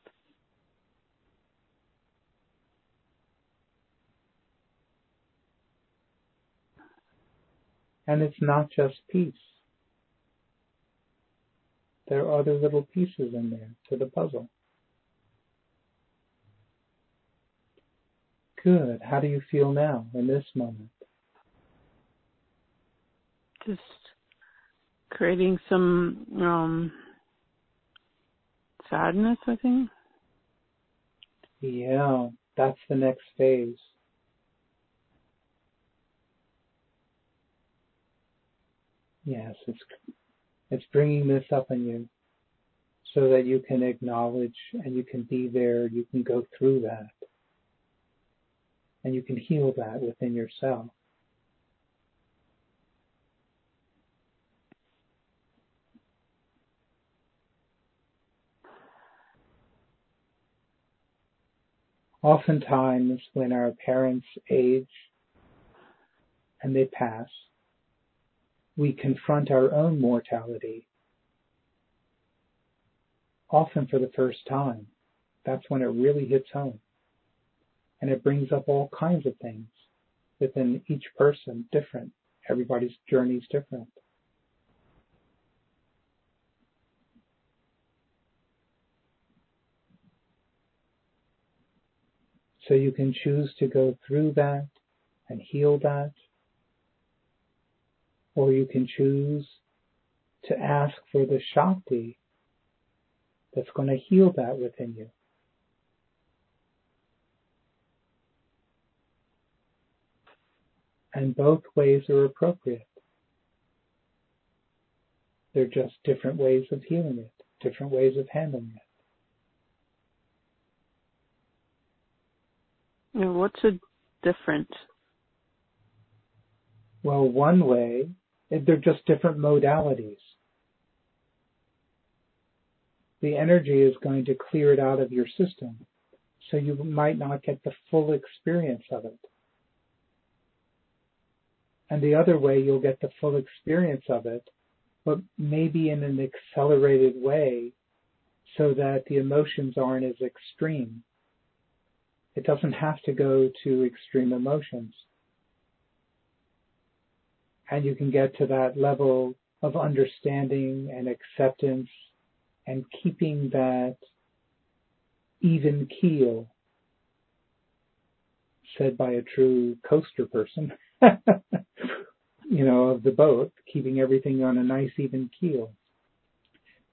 And it's not just peace. There are other little pieces in there to the puzzle. Good. How do you feel now in this moment? Just creating some um sadness, I think. Yeah, that's the next phase. Yes, it's it's bringing this up in you so that you can acknowledge and you can be there, you can go through that. And you can heal that within yourself. Oftentimes, when our parents age and they pass, we confront our own mortality, often for the first time. That's when it really hits home. And it brings up all kinds of things within each person, different. Everybody's journey is different. So you can choose to go through that and heal that, or you can choose to ask for the Shakti that's going to heal that within you. And both ways are appropriate. They're just different ways of healing it, different ways of handling it. What's a different? Well, one way, they're just different modalities. The energy is going to clear it out of your system, so you might not get the full experience of it. And the other way, you'll get the full experience of it, but maybe in an accelerated way so that the emotions aren't as extreme. It doesn't have to go to extreme emotions. And you can get to that level of understanding and acceptance and keeping that even keel, said by a true coaster person, you know, of the boat, keeping everything on a nice even keel.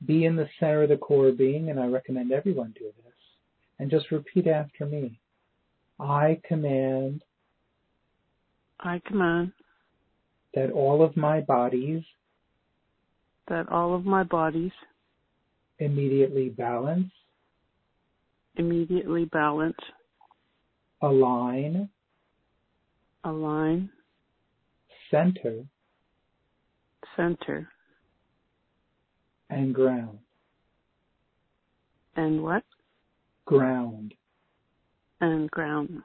Be in the center of the core being, and I recommend everyone do this. And just repeat after me. I command. I command. That all of my bodies. That all of my bodies. Immediately balance. Immediately balance. Align. Align. Center. Center. And ground. And what? Ground. And ground.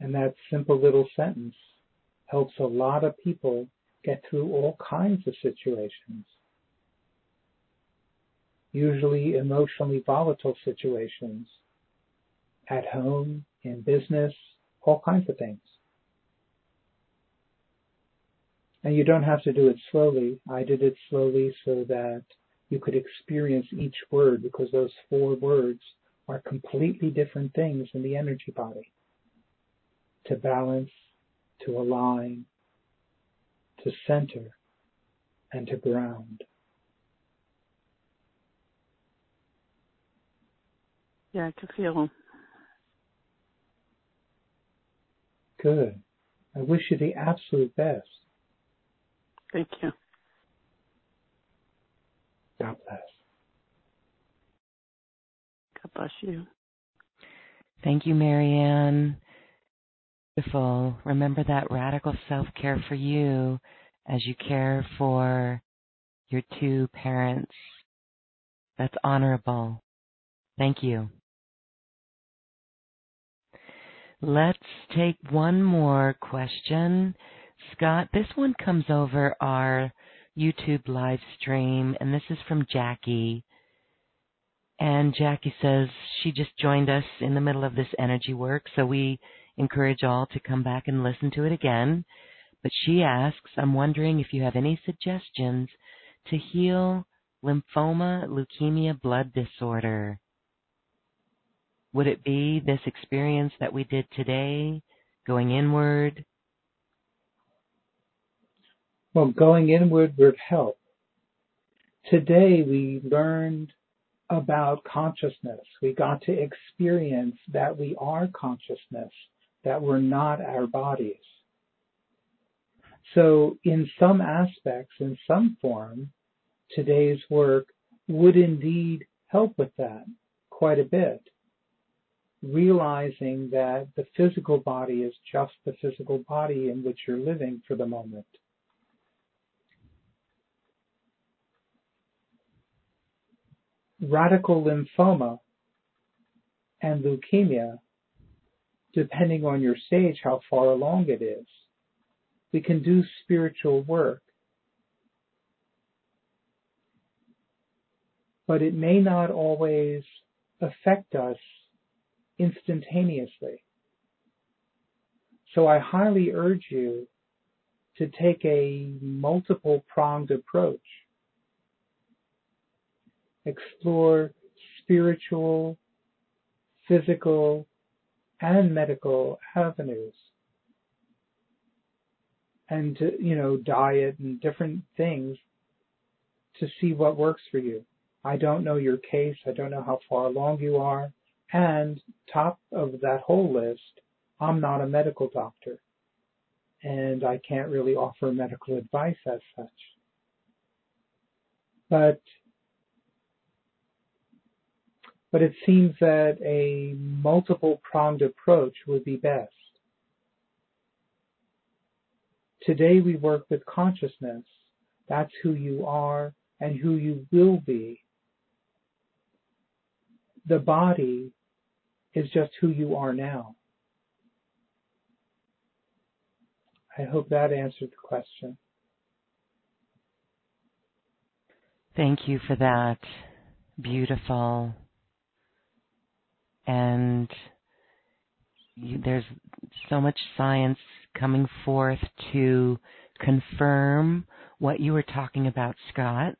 And that simple little sentence helps a lot of people get through all kinds of situations usually emotionally volatile situations at home, in business, all kinds of things. And you don't have to do it slowly. I did it slowly so that you could experience each word because those four words are completely different things in the energy body. To balance, to align, to center, and to ground. Yeah, can feel them. Good. I wish you the absolute best. Thank you. God bless. God bless you. Thank you, Marianne. Beautiful. Remember that radical self care for you as you care for your two parents. That's honorable. Thank you. Let's take one more question. Scott, this one comes over our YouTube live stream, and this is from Jackie. And Jackie says she just joined us in the middle of this energy work, so we encourage all to come back and listen to it again. But she asks, I'm wondering if you have any suggestions to heal lymphoma leukemia blood disorder. Would it be this experience that we did today, going inward? Well, going inward would help. Today we learned about consciousness. We got to experience that we are consciousness, that we're not our bodies. So, in some aspects, in some form, today's work would indeed help with that quite a bit realizing that the physical body is just the physical body in which you're living for the moment. Radical lymphoma and leukemia, depending on your stage, how far along it is, we can do spiritual work. But it may not always affect us instantaneously. So I highly urge you to take a multiple pronged approach. Explore spiritual, physical, and medical avenues. And to, you know, diet and different things to see what works for you. I don't know your case. I don't know how far along you are. And top of that whole list, I'm not a medical doctor. and I can't really offer medical advice as such. But but it seems that a multiple pronged approach would be best. Today we work with consciousness. That's who you are and who you will be. The body is just who you are now. I hope that answered the question. Thank you for that. Beautiful. And you, there's so much science coming forth to confirm what you were talking about, Scott.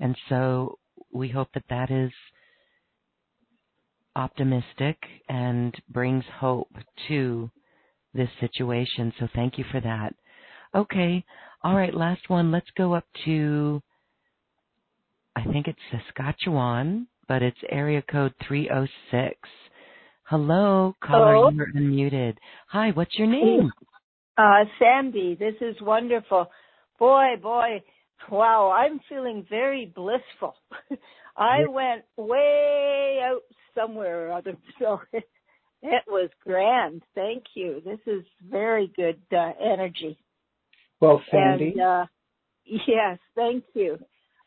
And so we hope that that is optimistic and brings hope to this situation. So thank you for that. Okay. All right. Last one. Let's go up to, I think it's Saskatchewan, but it's area code 306. Hello, caller. Hello. You're unmuted. Hi. What's your name? Uh, Sandy, this is wonderful. Boy, boy, wow, I'm feeling very blissful. I went way out somewhere or other, so it, it was grand. Thank you. This is very good uh, energy. Well, Sandy, And, uh, yes, thank you.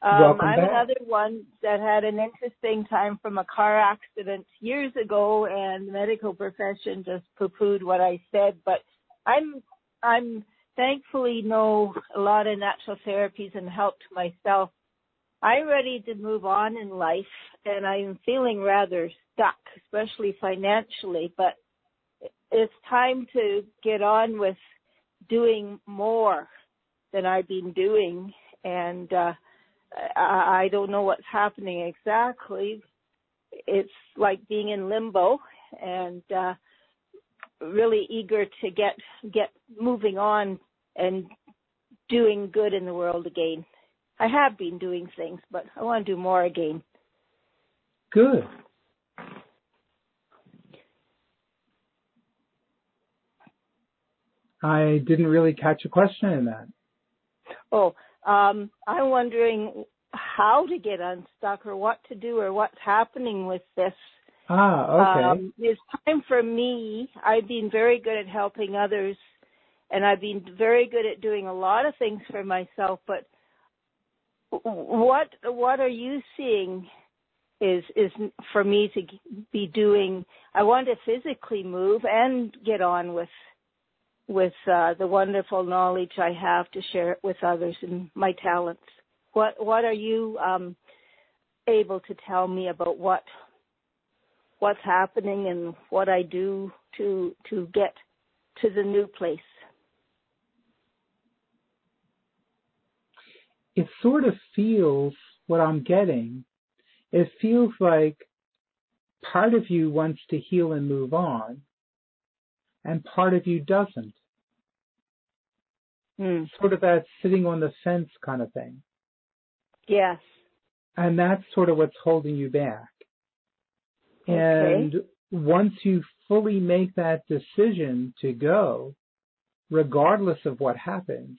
Um, Welcome I'm back. another one that had an interesting time from a car accident years ago, and the medical profession just poo-pooed what I said. But I'm I'm thankfully know a lot of natural therapies and helped myself. I'm ready to move on in life, and I'm feeling rather stuck, especially financially. But it's time to get on with doing more than I've been doing, and uh, I, I don't know what's happening exactly. It's like being in limbo, and uh, really eager to get get moving on and doing good in the world again. I have been doing things, but I want to do more again. good. I didn't really catch a question in that. Oh, um, I'm wondering how to get unstuck or what to do or what's happening with this. Ah, okay. Um, it's time for me. I've been very good at helping others, and I've been very good at doing a lot of things for myself. But what what are you seeing is is for me to be doing? I want to physically move and get on with with uh, the wonderful knowledge I have to share it with others and my talents. What what are you um, able to tell me about what what's happening and what I do to to get to the new place? It sort of feels what I'm getting. It feels like part of you wants to heal and move on, and part of you doesn't. Hmm. Sort of that sitting on the fence kind of thing. Yes. And that's sort of what's holding you back. Okay. And once you fully make that decision to go, regardless of what happens,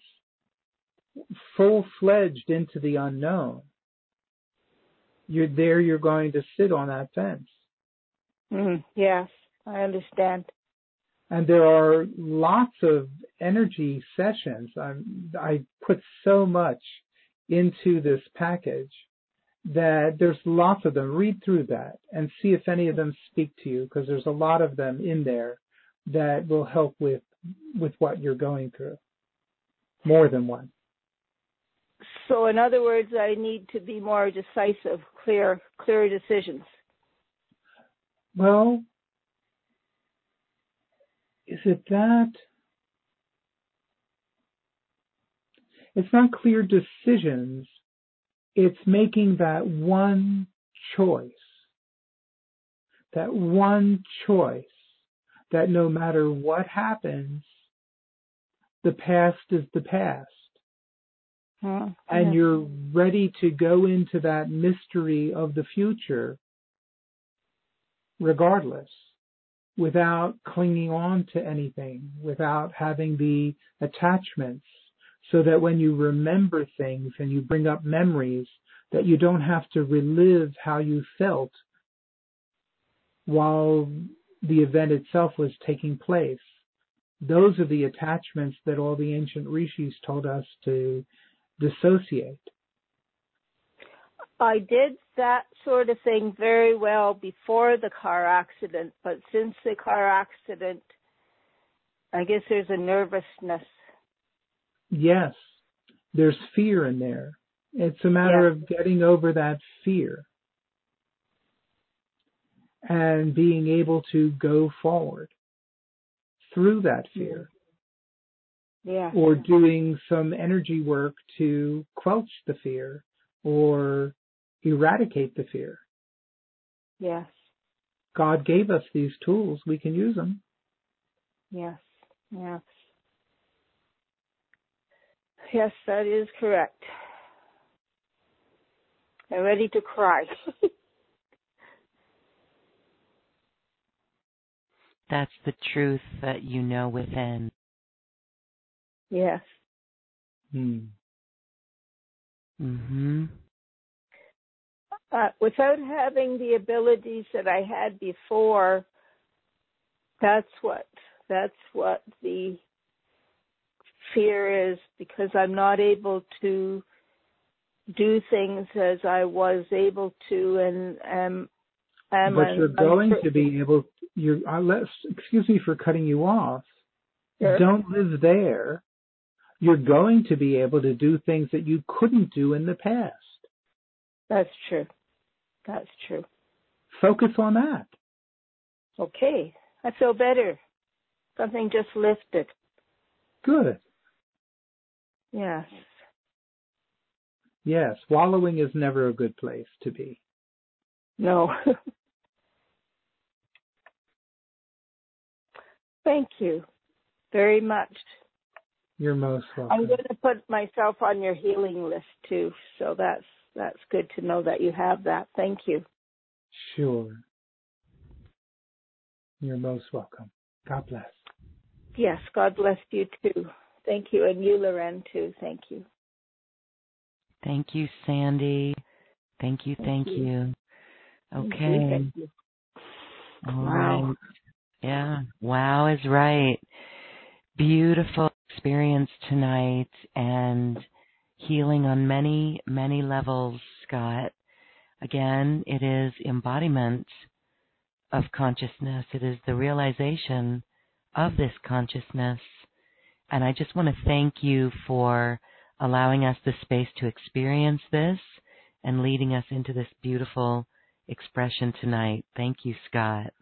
full fledged into the unknown, you're there, you're going to sit on that fence. Hmm. Yes, I understand. And there are lots of energy sessions. I'm, I put so much into this package that there's lots of them. Read through that and see if any of them speak to you because there's a lot of them in there that will help with with what you're going through. More than one. So, in other words, I need to be more decisive, clear, clear decisions. Well, is it that? It's not clear decisions. It's making that one choice. That one choice that no matter what happens, the past is the past. And you're ready to go into that mystery of the future regardless. without clinging on to anything, without having the attachments, so that when you remember things and you bring up memories, that you don't have to relive how you felt while the event itself was taking place. Those are the attachments that all the ancient rishis told us to dissociate. I did that sort of thing very well before the car accident, but since the car accident, I guess there's a nervousness. Yes, there's fear in there. It's a matter Yeah. of getting over that fear and being able to go forward through that fear Yeah. or doing some energy work to quelch the fear or eradicate the fear. Yes. God gave us these tools. We can use them. Yes. Yes. Yes, that is correct. I'm ready to cry. That's the truth that you know within. Yes. Hmm. hmm Uh, without having the abilities that I had before, that's what that's what the fear is because I'm not able to do things as I was able to, and um, and but you're I'm going pr- to be able. You're. Uh, let's, excuse me for cutting you off. Sure. Don't live there. You're going to be able to do things that you couldn't do in the past. That's true. That's true. Focus on that. Okay, I feel better. Something just lifted. Good. Yes. Yes, wallowing is never a good place to be. No. Thank you very much. You're most welcome. I'm going to put myself on your healing list too, so that's that's good to know that you have that. Thank you. Sure. You're most welcome. God bless. Yes, God bless you too. Thank you, and you, Loren, too. Thank you. Thank you, Sandy. Thank you, thank, Thank you. you. Thank Okay. you, thank you. All Wow. right. Yeah. Wow is right. Beautiful experience tonight and healing on many, many levels, Scott. Again, it is embodiment of consciousness. It is the realization of this consciousness. And I just want to thank you for allowing us the space to experience this and leading us into this beautiful expression tonight. Thank you, Scott.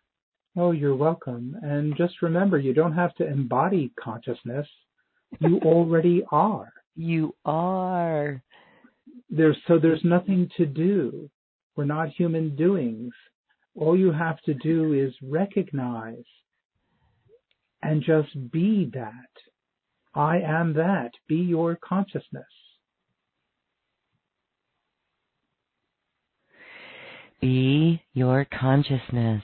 Oh, you're welcome. And just remember, you don't have to embody consciousness. You already are. You are. There's so there's nothing to do. We're not human doings. All you have to do is recognize and just be that. I am that. Be your consciousness. Be your consciousness.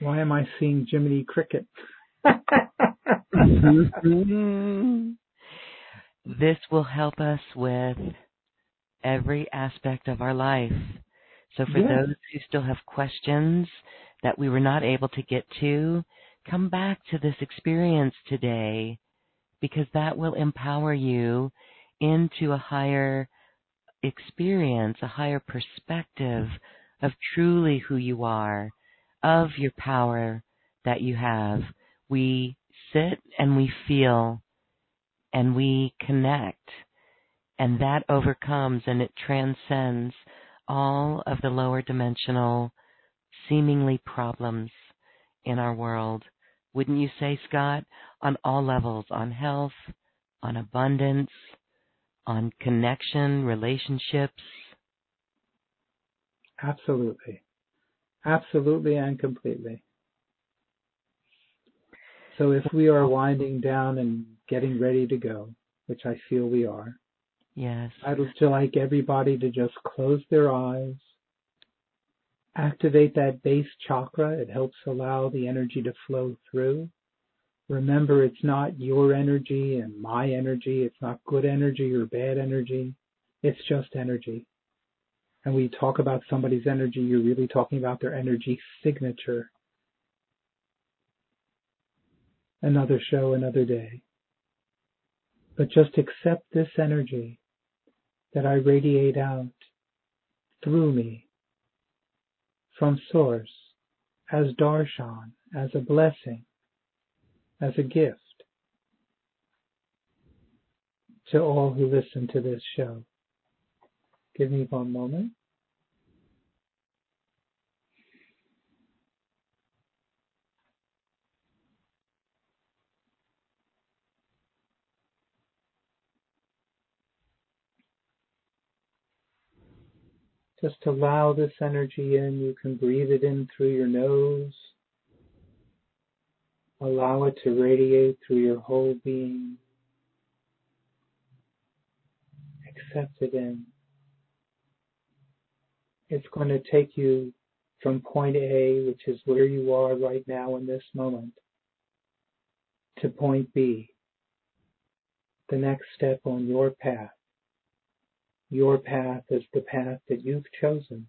Why am I seeing Jiminy Cricket? Mm-hmm. this will help us with every aspect of our life. So for Yes. those who still have questions that we were not able to get to, come back to this experience today because that will empower you into a higher experience, a higher perspective of truly who you are, of your power that you have. We sit and we feel and we connect and that overcomes and it transcends all of the lower dimensional seemingly problems in our world. Wouldn't you say, Scott? On all levels, on health, on abundance, on connection, relationships. Absolutely. Absolutely and completely. So if we are winding down and getting ready to go, which I feel we are, Yes. I'd just like everybody to just close their eyes activate that base chakra. It helps allow the energy to flow through. Remember, it's not your energy and my energy. It's not good energy or bad energy. It's just energy. And when you talk about somebody's energy, you're really talking about their energy signature. Another show, another day. But just accept this energy that I radiate out through me from Source as darshan, as a blessing, as a gift to all who listen to this show. Give me one moment. Just allow this energy in. You can breathe it in through your nose. Allow it to radiate through your whole being. Accept it in. It's going to take you from point A, which is where you are right now in this moment, to point B, the next step on your path. Your path is the path that you've chosen.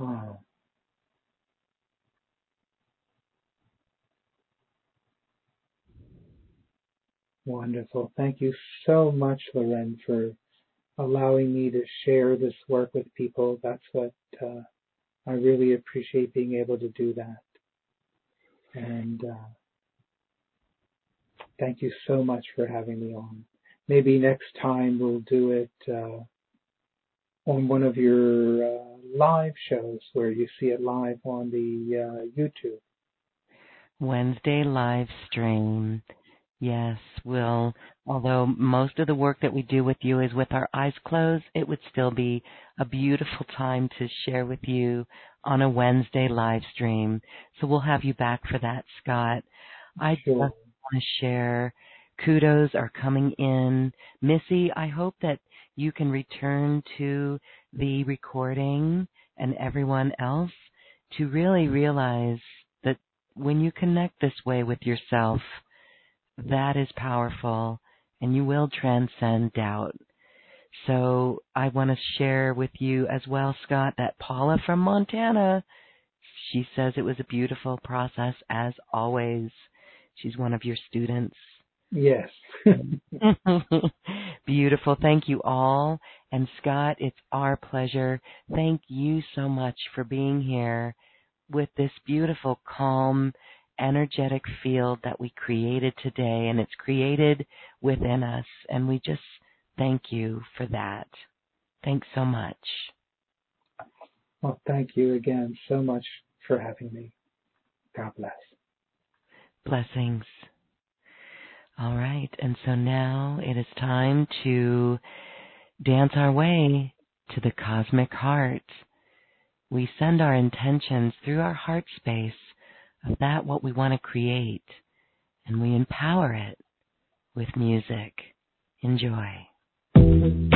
Oh. Wonderful. Thank you so much, Loren, for allowing me to share this work with people. That's what uh, I really appreciate being able to do that. And uh, thank you so much for having me on. Maybe next time we'll do it uh, on one of your uh, live shows where you see it live on the uh, YouTube. Wednesday live stream. Yes, we'll. Although most of the work that we do with you is with our eyes closed, it would still be a beautiful time to share with you on a Wednesday live stream. So we'll have you back for that, Scott. I Sure. just want to share kudos are coming in. Missy, I hope that you can return to the recording and everyone else to really realize that when you connect this way with yourself, that is powerful and you will transcend doubt. So I want to share with you as well, Scott, that Paula from Montana, she says it was a beautiful process as always. She's one of your students. Yes. Beautiful. Thank you all. And Scott, it's our pleasure. Thank you so much for being here with this beautiful, calm, energetic field that we created today. And it's created within us. And we just thank you for that. Thanks so much. well, thank you again so much for having me. God bless. Blessings. All right. And so now it is time to dance our way to the cosmic heart. We send our intentions through our heart space of that what we want to create and we empower it with music. Enjoy. Thank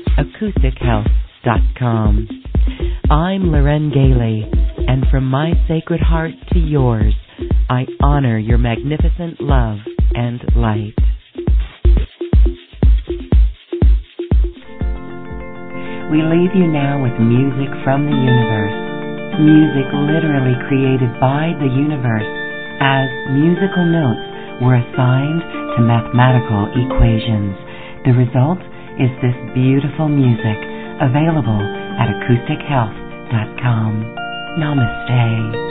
acoustichealth.com. I'm Loren Gailey, and from my sacred heart to yours, I honor your magnificent love and light. We leave you now with music from the universe. Music literally created by the universe as musical notes were assigned to mathematical equations. The result is this beautiful music available at acoustichealth.com. Namaste.